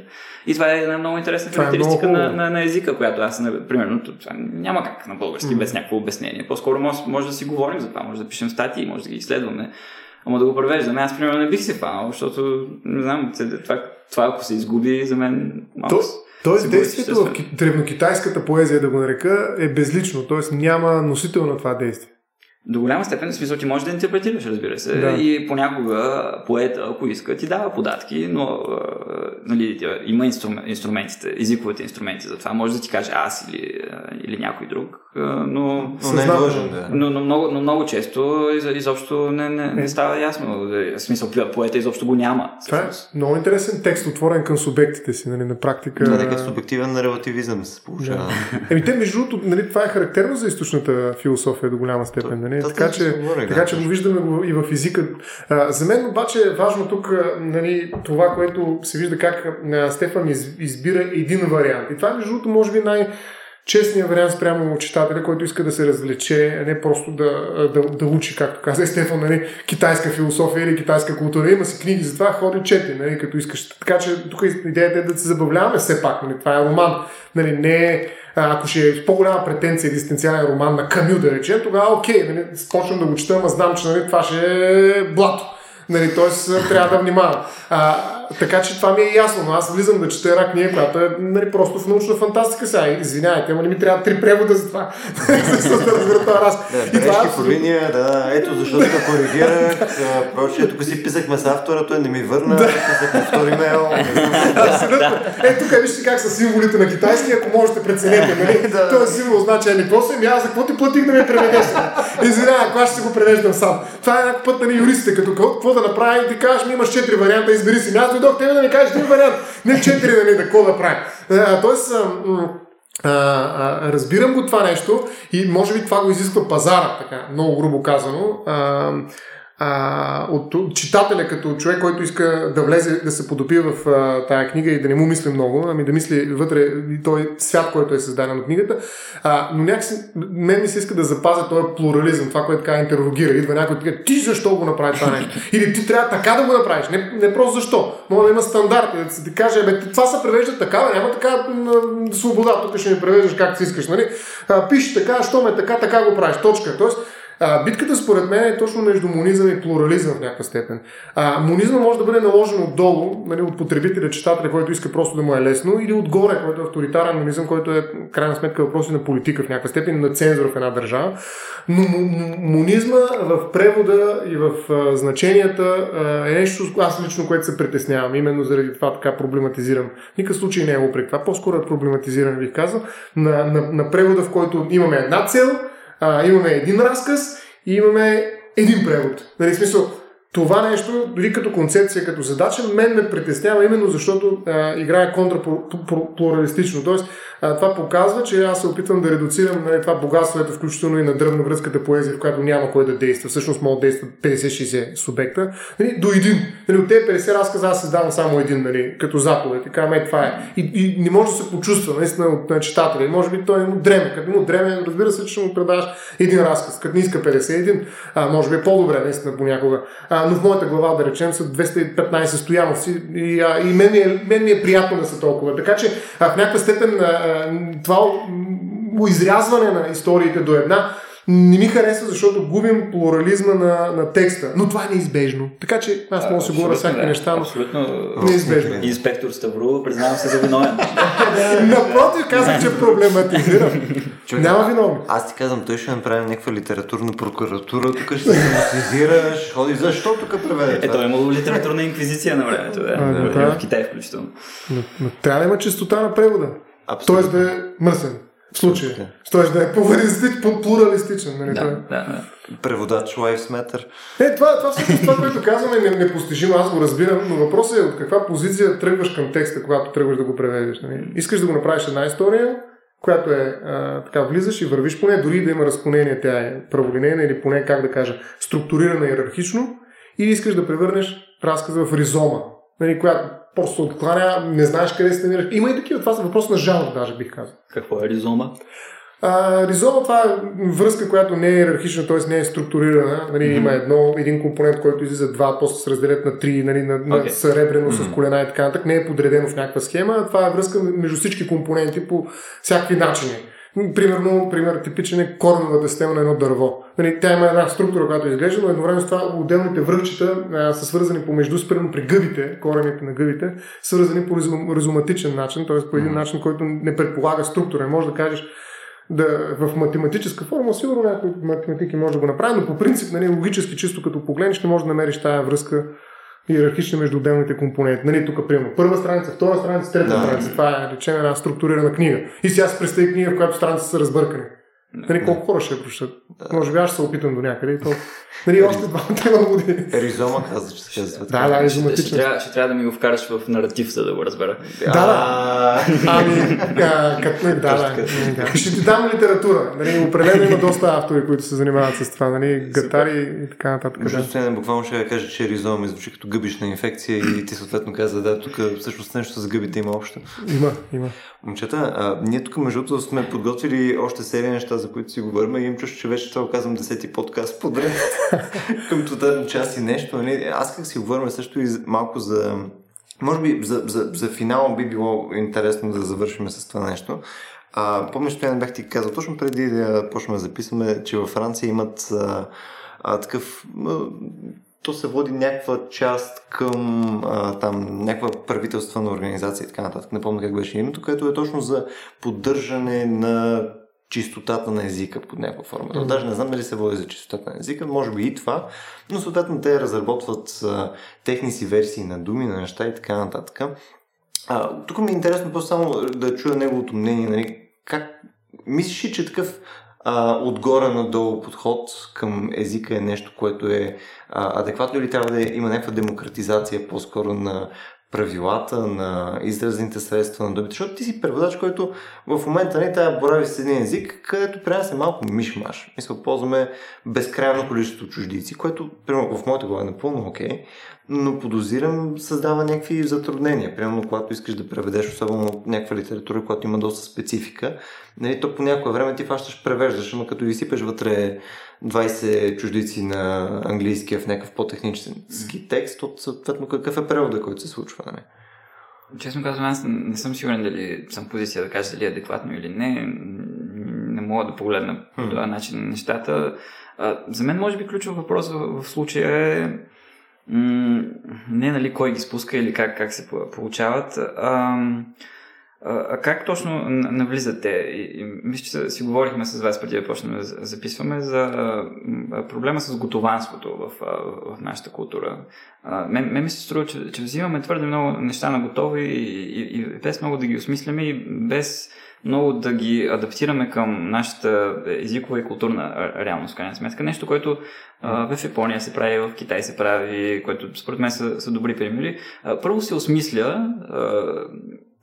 И това е една много интересна е характеристика е много... на, на, на, езика, която аз, примерно, това няма как на български mm. без някакво обяснение. По-скоро може, може да си говорим за това, може да пишем статии, може да ги изследваме. Ама да го превеждаме, аз примерно не бих се фанал, защото не знам, това, това ако се изгуби, за мен малко. То, Тоест действието в древнокитайската поезия, да го нарека, е безлично, т.е. няма носител на това действие. До голяма степен, в смисъл, ти можеш да интерпретираш, разбира се. Да. И понякога поета, ако иска, ти дава податки, но нали, има инструментите, езиковите инструменти за това. Може да ти каже аз или, или някой друг, но, но, не е дължен, да. но, но, много, но много често изобщо не, не, не става ясно. В смисъл, поета изобщо го няма. Това е много интересен текст, отворен към субектите си, нали, на практика. Да, нека субективен релативизъм се получава. Да. Еми те, между другото, нали, това е характерно за източната философия до голяма степен. Нали? Това Така, че, говорих, така да, че го виждаме и в езика. А, за мен обаче е важно тук нали, това, което се вижда как а, Стефан из, избира един вариант. И това, между другото, може би най- честният вариант спрямо читателя, който иска да се развлече, а не просто да, да, да учи, както каза Стефан, нали, китайска философия или китайска култура. Има си книги за това, ходи чети, нали, като искаш. Така че тук идеята е да се забавляваме все пак. Нали, това е роман. Нали, не е ако ще е с по-голяма претенция екзистенциален роман на Камю, да речем, тогава окей, нали, почвам да го чета, ама знам, че нали, това ще е блато. Нали, Тоест трябва да внимавам. Така че това ми е ясно, но аз влизам да чета една книга, която е нали, просто в научна фантастика сега. Извинявайте, ама не ми трябва три превода за това. за да разбера това раз. Да, това е по абсолютно- линия, да, ето защо те коригирах, прочее, тук си писахме с автора, той не ми върна, писахме втори мейл. Абсолютно. Е, тук вижте как са символите на китайски, ако можете преценете, нали? Да. Този символ значи, ами какво си, ами аз за какво ти платих да ми преведеш? Извинявай, ако аз ще го превеждам сам. Това е някакъв път, нали, юристите, като какво, да направи, ти кажеш, ми имаш четири варианта, избери си. Ами Аз дойдох тебе да ми кажеш един вариант, не четири, нали, да какво да прави. А, Тоест, а, а, разбирам го това нещо и може би това го изисква пазара, така, много грубо казано. А, а, от читателя като човек, който иска да влезе, да се подопи в а, тая книга и да не му мисли много, ами да мисли вътре и той свят, който е създаден от книгата. А, но някакси, мен ми се иска да запазя този плурализъм, това, което така интеррогира. Идва някой и ти защо го направи това нещо? Или ти трябва така да го направиш, не, не просто защо. Може да има стандарти, да ти каже, бе, това се превежда така, бе, няма така м, свобода, тук ще ми превеждаш както си искаш, нали? А, пиши така, що ме така, така го правиш, точка. Тоест, а, битката според мен е точно между монизъм и плурализъм в някаква степен. А, монизъм може да бъде наложен отдолу, нали, от потребителя, читателя, който иска просто да му е лесно, или отгоре, който е авторитарен монизъм, който е крайна сметка въпроси на политика в някаква степен, на цензура в една държава. Но монизма в превода и в а, значенията а, е нещо, аз лично, което се притеснявам. Именно заради това така проблематизирам. Никакъв случай не е упрек. Това по-скоро е проблематизиране, бих казал, на, на, на превода, в който имаме една цел, а, имаме един разказ и имаме един превод. Нали, смисъл, това нещо, дори като концепция, като задача, мен ме притеснява именно защото а, играе контраплуралистично. Тоест, а, това показва, че аз се опитвам да редуцирам нали, това богатство, ето включително и на дръбновръзката поезия, в която няма кой да действа. Всъщност могат да действат 50-60 субекта. Нали, до един. Нали, от тези 50 разказа аз създавам само един, нали, като заповед. И казвам, е, това е. И, и не може да се почувства наистина от на читателя. И може би той му дреме. Като му дреме, разбира се, че му предаш един разказ. Като не иска 51, а, може би е по-добре, наистина понякога. А, но в моята глава, да речем, са 215 стояновци и, а, и мен, е, мен ми е приятно да са толкова. Така че а, в някаква степен а, това изрязване на историите до една не ми харесва, защото губим плурализма на, на текста. Но това е неизбежно. Така че аз мога да си говоря всякакви неща, но Абсолютно. неизбежно. Инспектор Ставро, признавам се за виновен. Напротив, казвам, че проблематизирам. Човек, Няма виновни. Аз ти казвам, той ще направи някаква литературна прокуратура, тук ще се демонизира, ще ходи. Защо тук преведе Ето, това? е имало литературна инквизиция на времето, да. Да, да. В Китай включително. Но, трябва да има чистота на превода. Тоест да е мръсен. В случая. Така. Тоест да е плуралистич, плуралистичен. Нали? Да, да, да. Преводач Lives Matter. Е, това, това всъщност това, което казваме е не- непостижимо, аз го разбирам, но въпросът е от каква позиция тръгваш към текста, когато тръгваш да го преведеш. Нали? Искаш да го направиш една история, която е а, така, влизаш и вървиш по нея, дори да има разклонение, тя е праволинейна или поне, как да кажа, структурирана иерархично, или искаш да превърнеш разказа в ризома, нали, която просто откланя, не знаеш къде се намираш. Има и такива, това са въпрос на жанр, даже бих казал. Какво е ризома? А, ризома това е връзка, която не е иерархична, т.е. не е структурирана. Нали, mm-hmm. Има едно, един компонент, който излиза два, после се разделят на три, нали, на, на Okay. сребрено mm-hmm. с колена и така нататък. Не е подредено в някаква схема. Това е връзка между всички компоненти по всякакви начини. Примерно, пример, типичен е кореновата система на едно дърво. Нали, тя има една структура, която изглежда, но едновременно с това отделните връхчета а, са свързани помежду си, примерно при гъбите, корените на гъбите, свързани по резум, резуматичен начин, т.е. по един начин, който не предполага структура. Не може да кажеш, да, в математическа форма, сигурно някои математики може да го направи, но по принцип, нали, логически, чисто като погледнеш, не можеш да намериш тая връзка иерархична между отделните компоненти. Нали, тук, примерно, първа страница, втора страница, трета Да. страница. Това е, речем, една структурирана книга. И сега се представи книга, в която страници са разбъркани. Нали, колко хора ще я прочитат? Може би аз ще се опитам до някъде и то. Нали, още два години. Ризома каза, че се казва. Да, да, Ще, ще, трябва, ще трябва да ми го вкараш в наратив, за да го разбера. Да, да. Ами, като, да, да, да. Ще ти дам литература. Нали, определено има доста автори, които се занимават с това. Нали, гатари и така нататък. Между Да. другото, буквално ще кажа, че ризома ми звучи като гъбишна инфекция и ти съответно каза, да, тук всъщност нещо с гъбите има общо. Има, има. Момчета, ние тук между другото сме подготвили още серия неща, за които си говорим и им чувство, че вече това казвам десети подкаст подред към това част и нещо. Нали? Аз как си говорим също и малко за... Може би за, за, за финал би било интересно да завършим с това нещо. А, помниш, не бях ти казал, точно преди да почнем да записваме, че във Франция имат а, а, такъв а, то се води някаква част към а, там някаква правителствена организация и така нататък. Не помня как беше името, което е точно за поддържане на чистотата на езика под някаква форма. Mm-hmm. Даже не знам дали се води за чистотата на езика, може би и това, но съответно те разработват а, техни си версии на думи, на неща и така нататък. А, тук ми е интересно просто само да чуя неговото мнение, нали, как мислиш ли, че такъв а, отгоре надолу подход към езика е нещо, което е а, адекватно или трябва да има някаква демократизация по-скоро на правилата, на изразните средства на думите, защото ти си преводач, който в момента не тая борави с един език, където при нас е малко мишмаш. Мисля, ползваме безкрайно количество чуждици, което примерно, в моята глава е напълно окей, но подозирам създава някакви затруднения. Примерно, когато искаш да преведеш особено някаква литература, която има доста специфика, нали, то по някое време ти фащаш превеждаш, но като изсипеш вътре 20 чуждици на английския в някакъв по-технически текст, от съответно какъв е превода, който се случва. Нали? Честно казвам, аз не съм сигурен дали съм позиция да кажа дали е адекватно или не. Не мога да погледна по Хм. този начин на нещата. За мен, може би, ключов въпрос в, случая е не нали кой ги спуска или как, как се по- получават, а, а, а как точно н- навлизат те? И, и, мисля, че си говорихме с вас преди да почнем да за- записваме за м, проблема с готованството в, а, в нашата култура. А, мен, ми се струва, че, че взимаме твърде много неща на готово и, и, и без много да ги осмисляме и без много да ги адаптираме към нашата езикова и културна а, реалност, крайна сметка. Нещо, което а, в Япония се прави, в Китай се прави, което според мен са, са добри примери. А, първо се осмисля а,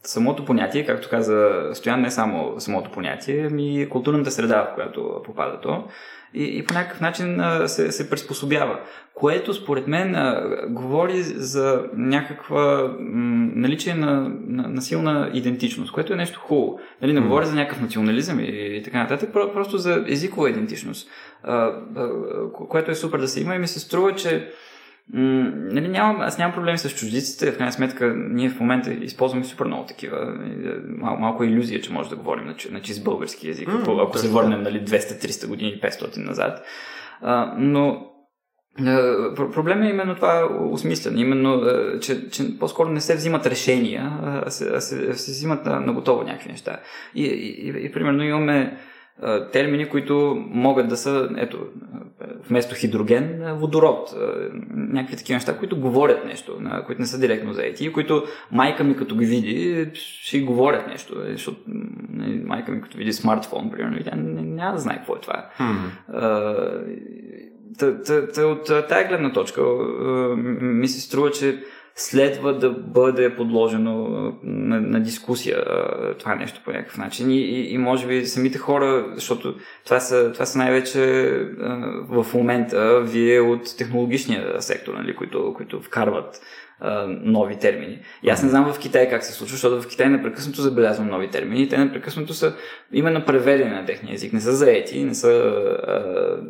самото понятие, както каза Стоян, не само самото понятие, ами и културната среда, в която попада то. И, и по някакъв начин а, се, се приспособява. Което според мен а, говори за някаква м, наличие на, на, на силна идентичност, което е нещо хубаво. Нали, не говоря за някакъв национализъм и, и така нататък, про- просто за езикова идентичност, а, а, ко- което е супер да се има и ми се струва, че М, нали, нямам, аз нямам проблеми с чуждиците, в крайна сметка ние в момента използваме супер много такива. Мал, малко е иллюзия, че може да говорим на, на чист български язик, М, ако, ако се върнем нали, 200-300 години, 500 назад. А, но про- проблемът е именно това осмислене, именно, а, че, че по-скоро не се взимат решения, а се, а се, а се взимат на, на готово някакви неща. И, и, и, и примерно имаме термини, които могат да са, ето, вместо хидроген, водород. Някакви такива неща, които говорят нещо, които не са директно заети, и които майка ми като ги види, ще говорят нещо. Защото нали, майка ми като види смартфон, примерно, тя няма да знае какво е това. А, Та, та, та, от тая гледна точка ми се струва, че следва да бъде подложено на, на дискусия това нещо по някакъв начин и, и, и може би самите хора, защото това са, това са най-вече в момента вие от технологичния сектор, нали, които, които вкарват нови термини. И аз не знам в Китай как се случва, защото в Китай непрекъснато забелязвам нови термини и те непрекъснато са именно преведени на техния език. Не са заети, не са а,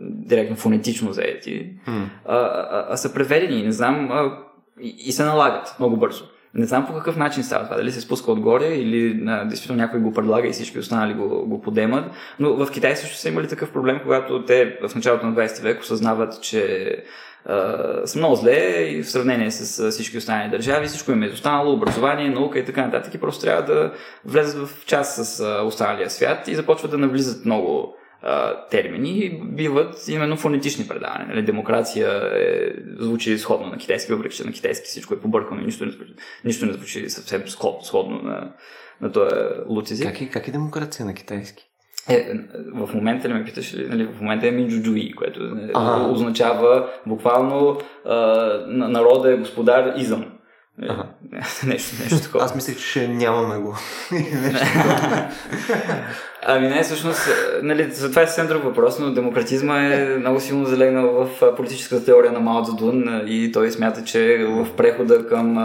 директно фонетично заети, а, а, а са преведени. Не знам а, и, и се налагат много бързо. Не знам по какъв начин става това. Дали се спуска отгоре или а, действително някой го предлага и всички останали го, го подемат. Но в Китай също са имали такъв проблем, когато те в началото на 20 век осъзнават, че Uh, са много зле и в сравнение с всички останали държави. Всичко им е изостанало, образование, наука и така нататък. И просто трябва да влезат в час с останалия свят и започват да навлизат много uh, термини биват именно фонетични предавания. Нали? Демокрация е, звучи сходно на китайски, въпреки че на китайски всичко е побъркано и нищо не, звучи- нищо не звучи съвсем сходно, на, на този луд език. Как е, как е демокрация на китайски? Е, в момента ли ме питаш, нали, в момента е Минджуджуи, което Ага. означава буквално а, на- народа е господар изъм. Е, Ага. нещо, нещо такова. Аз мислех, че нямаме го. Ами не, всъщност, е, нали, за това е съвсем друг въпрос, но демократизма е много силно залегнал в политическата теория на Мао Цзедун и той смята, че в прехода към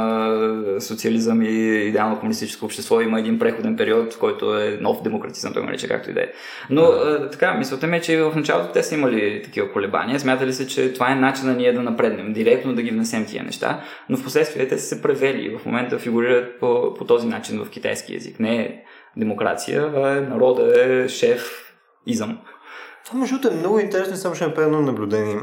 социализъм и идеално комунистическо общество има един преходен период, който е нов демократизъм, той нарича както и да е. Но така, мисълта ми е, че в началото те са имали такива колебания, смятали се, че това е начинът ние да напреднем, директно да ги внесем тия неща, но в последствие те са се превели и в момента фигурират по, по този начин в китайски язик. Не е демокрация, а е народа е шеф изъм. Това между другото е много интересно и само ще направя едно наблюдение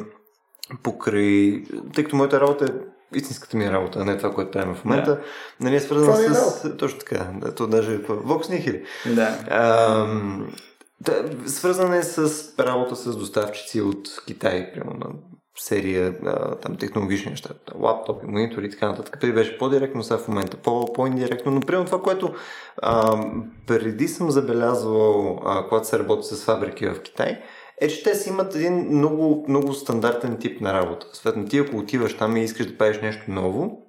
покрай, тъй като моята работа е истинската ми работа, а не това, което правим в момента, да. нали е свързана не е с... Точно така, да, то даже е Vox Nihili. Да. Ам, да, свързана е с работа с доставчици от Китай, примерно серия а, там, технологични неща, лаптопи, монитори и така нататък. Преди беше по-директно, сега в момента по- по-индиректно, но примерно това, което а, преди съм забелязвал, а, когато се работи с фабрики в Китай, е, че те си имат един много, много стандартен тип на работа. Съответно, ти ако отиваш там и искаш да правиш нещо ново,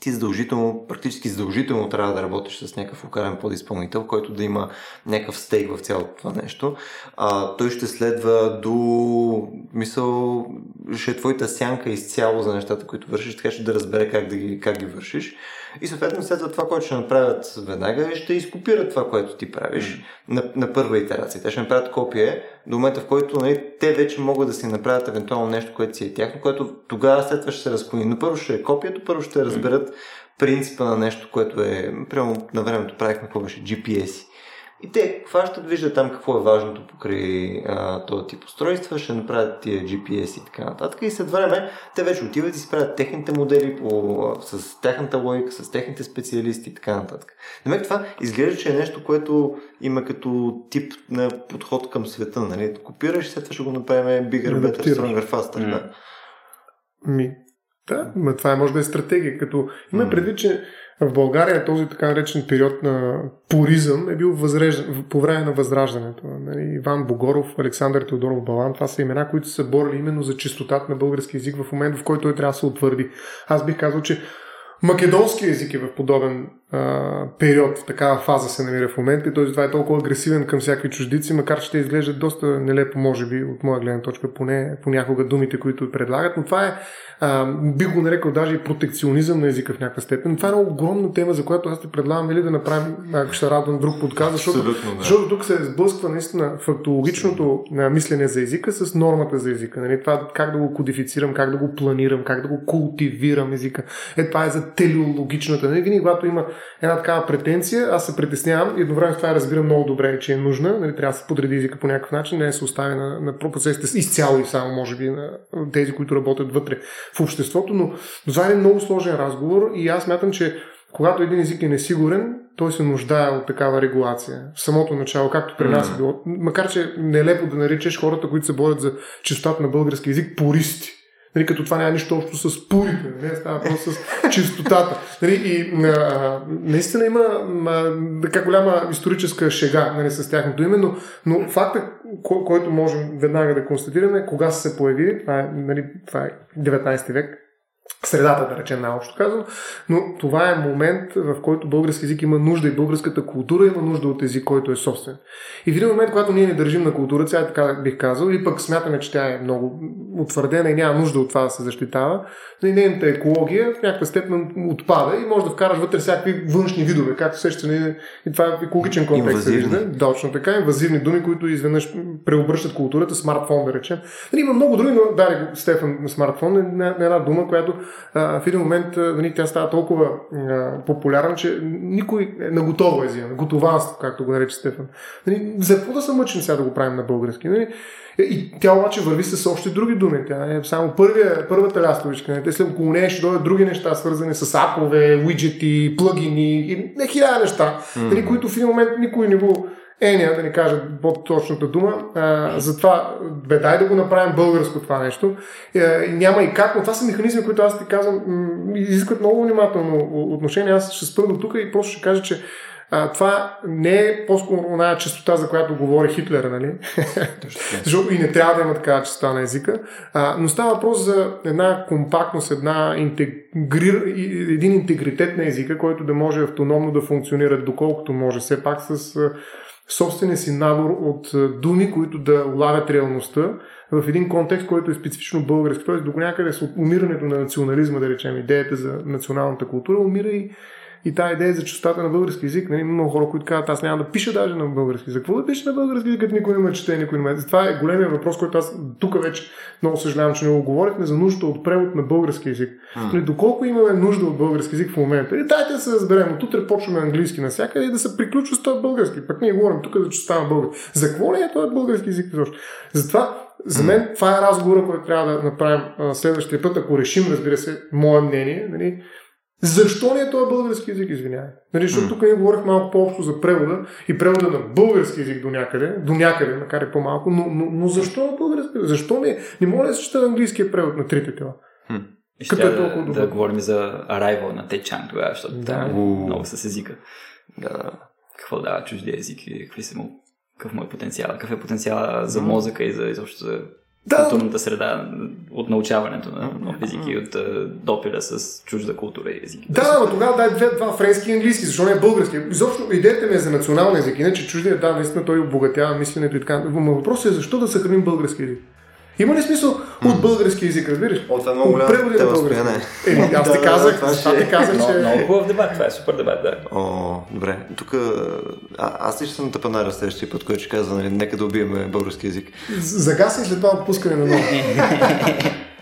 ти задължително, практически задължително трябва да работиш с някакъв локален подизпълнител, който да има някакъв стейк в цялото това нещо. А, той ще следва до мисъл, ще е твоята сянка изцяло за нещата, които вършиш, така ще да разбере как, да ги, как ги вършиш. И съответно след това, което ще направят веднага, ще изкопират това, което ти правиш mm. на, на първа итерация. Те ще направят копие до момента, в който нали, те вече могат да си направят евентуално нещо, което си е тяхно, което тогава след това ще се разклони. Но първо ще е копието, първо ще разберат принципа на нещо, което е, примерно на времето правихме какво беше GPS. И те хващат, виждат там какво е важното покрай а, този тип устройства, ще направят тия GPS и така нататък. И след време те вече отиват и си правят техните модели по, а, с тяхната логика, с техните специалисти и така нататък. Намек това изглежда, че е нещо, което има като тип на подход към света. Нали? Копираш и след това ще го направим bigger, better, stronger, faster. М. Да. Ми, да, ма това е, може да е стратегия. Като има предвид, че в България този така наречен период на пуризъм е бил по време на възраждането. Нали, Иван Богоров, Александър Теодоров Балан, това са имена, които са борили именно за чистотата на български язик в момента, в който той трябва да се утвърди. Аз бих казал, че македонски език е в подобен а, период, в такава фаза се намира в момента и той това е толкова агресивен към всякакви чуждици, макар че те изглеждат доста нелепо, може би, от моя гледна точка, поне понякога думите, които предлагат, но това е, а, бих го нарекал даже и протекционизъм на езика в някаква степен. Това е една огромна тема, за която аз те предлагам или да направим, ако ще радвам друг подкаст, защото, Абсолютно, да. защото тук се сблъсква наистина фактологичното а, мислене за езика с нормата за езика. Нали? Това как да го кодифицирам, как да го планирам, как да го култивирам езика. Е, това е за телеологичната. Нали? Винаги, когато има една такава претенция, аз се притеснявам и едновременно това я разбирам много добре, че е нужна. Нали? Трябва да се подреди езика по някакъв начин, не да се остави на, на процесите изцяло и само, може би, на тези, които работят вътре в обществото, но, това е много сложен разговор и аз мятам, че когато един език е несигурен, той се нуждае от такава регулация. В самото начало, както при нас е било. Макар, че нелепо да наричаш хората, които се борят за чистотата на български език, пористи. Нали, като това няма нищо общо с пурите, не става просто с чистотата. Нали, и а, наистина има а, така голяма историческа шега нали, с тяхното име, но, но факта, ко- който можем веднага да констатираме, кога са се появили, това е, нали, това е 19 век, средата, да речем най-общо казано, но това е момент, в който български език има нужда и българската култура има нужда от език, който е собствен. И в един момент, когато ние не държим на култура, сега така бих казал, или пък смятаме, че тя е много утвърдена и няма нужда от това да се защитава, и нейната екология в някаква степен отпада и може да вкараш вътре всякакви външни видове, както сеща нали, и това е екологичен контекст. се вижда. Точно така, инвазивни думи, които изведнъж преобръщат културата, смартфон да речем. Нали, има много други, но даде го Стефан на смартфон е една дума, която а, в един момент а, нали, тя става толкова а, популярна, че никой е на готово езика, на готованство, както го нарече Стефан. Нали, за какво да се мъчим сега да го правим на български? Нали? И тя обаче върви с още други думи. Тя е само първия, първата лястовичка. Нали? Те след около нея ще дойдат други неща, свързани с апове, уиджети, плъгини и не хиляда неща, нали, които в един момент никой не го еня, да ни кажа по-точната дума. А, затова, бе, дай да го направим българско това нещо. Е, няма и как, но това са механизми, които аз ти казвам, м, изискват много внимателно отношение. Аз ще спра до тук и просто ще кажа, че а, това не е по-скоро една частота, за която говори Хитлер, нали? Защото и не трябва да има такава частота на езика. А, но става въпрос за една компактност, една интегрир... един интегритет на езика, който да може автономно да функционира доколкото може. Все пак с собствения си набор от думи, които да улавят реалността в един контекст, който е специфично български. Тоест, до някъде с умирането на национализма, да речем, идеята за националната култура, умира и и тази идея за чистотата на български язик, нали, много хора, които казват, аз няма да пиша даже на български язик. Какво да пише на български язик, като никой не ме чете, никой не ме. Това е големия въпрос, който аз тук вече много съжалявам, че не го говорихме за нужда от превод на български язик. Mm. Нали, доколко имаме нужда от български язик в момента? И дайте да се разберем. От утре почваме английски навсякъде и да се приключва с този български. Пък ние говорим тук за чистота на български. За какво ли е този български язик изобщо? Затова за мен това е разговора, който трябва да направим следващия път, ако решим, разбира се, мое мнение. Нали, защо не е този български язик, извинявай? Нали, защото mm. тук ние говорих малко по-общо за превода и превода на български язик до някъде, до някъде, макар и по-малко, но, но, но защо е български? Защо не? Не може да се чета английския превод на трите тела. Mm. Като е толкова да, да говорим за Arrival на Течан тогава, защото да. там е много с езика. Да. Какво дава чуждия език и какви са му, какъв му е потенциал, какъв е потенциал за мозъка и за изобщо за да. културната среда от научаването на нов език и от допира с чужда култура и език. Да, но тогава дай две, два френски и английски, защо не е български? Изобщо идеята ми е за национален език, иначе чуждия, да, наистина той обогатява мисленето и така. Но въпросът е защо да съхраним български език? Има ли смисъл от български език, разбираш? От това много голяма тема български. Еми, аз ти казах, това ти казах, че... Много хубав дебат, това е супер дебат, да. О, добре. Тук аз ли ще съм тъпанара следващия път, който ще казва, нали, нека да убиеме български язик. Загаси след това отпускане на ново.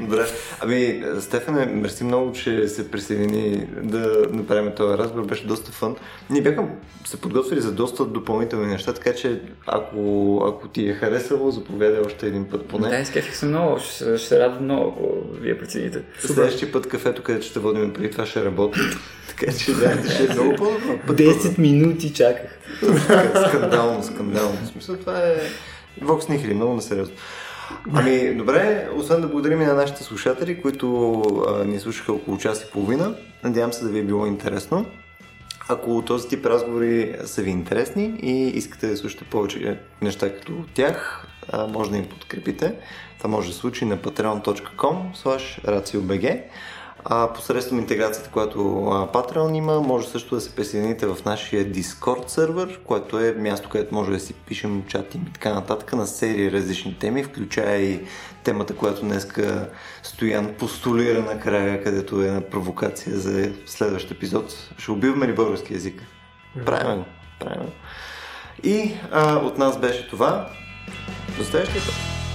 Добре. Ами, Стефане, мерси много, че се присъедини да направим този разговор. Беше доста фън. Ние бяхме се подготвили за доста допълнителни неща, така че ако, ако ти е харесало, заповядай още един път поне. Да, изкефих се много. Ще, ще се радвам много, ако вие прецените. Следващия път кафето, където ще водим преди това ще работи. Така че да, ще е много по-добро. 10 минути чаках. скандално, скандално. В смисъл, това е Вокс Нихили, много несериозно. Ами, добре, освен да благодарим и на нашите слушатели, които а, ни слушаха около час и половина. Надявам се да ви е било интересно. Ако този тип разговори са ви интересни и искате да слушате повече неща като тях, а, може да им подкрепите. Това може да случи на patreon.com slash а, посредством интеграцията, която Patreon има, може също да се присъедините в нашия Discord сервер, което е място, където може да си пишем чати и така нататък на серии различни теми, включая и темата, която днеска Стоян постулира накрая, където е на провокация за следващ епизод. Ще убиваме ли български язик? Правим го. Правим го. И а, от нас беше това. До следващия път.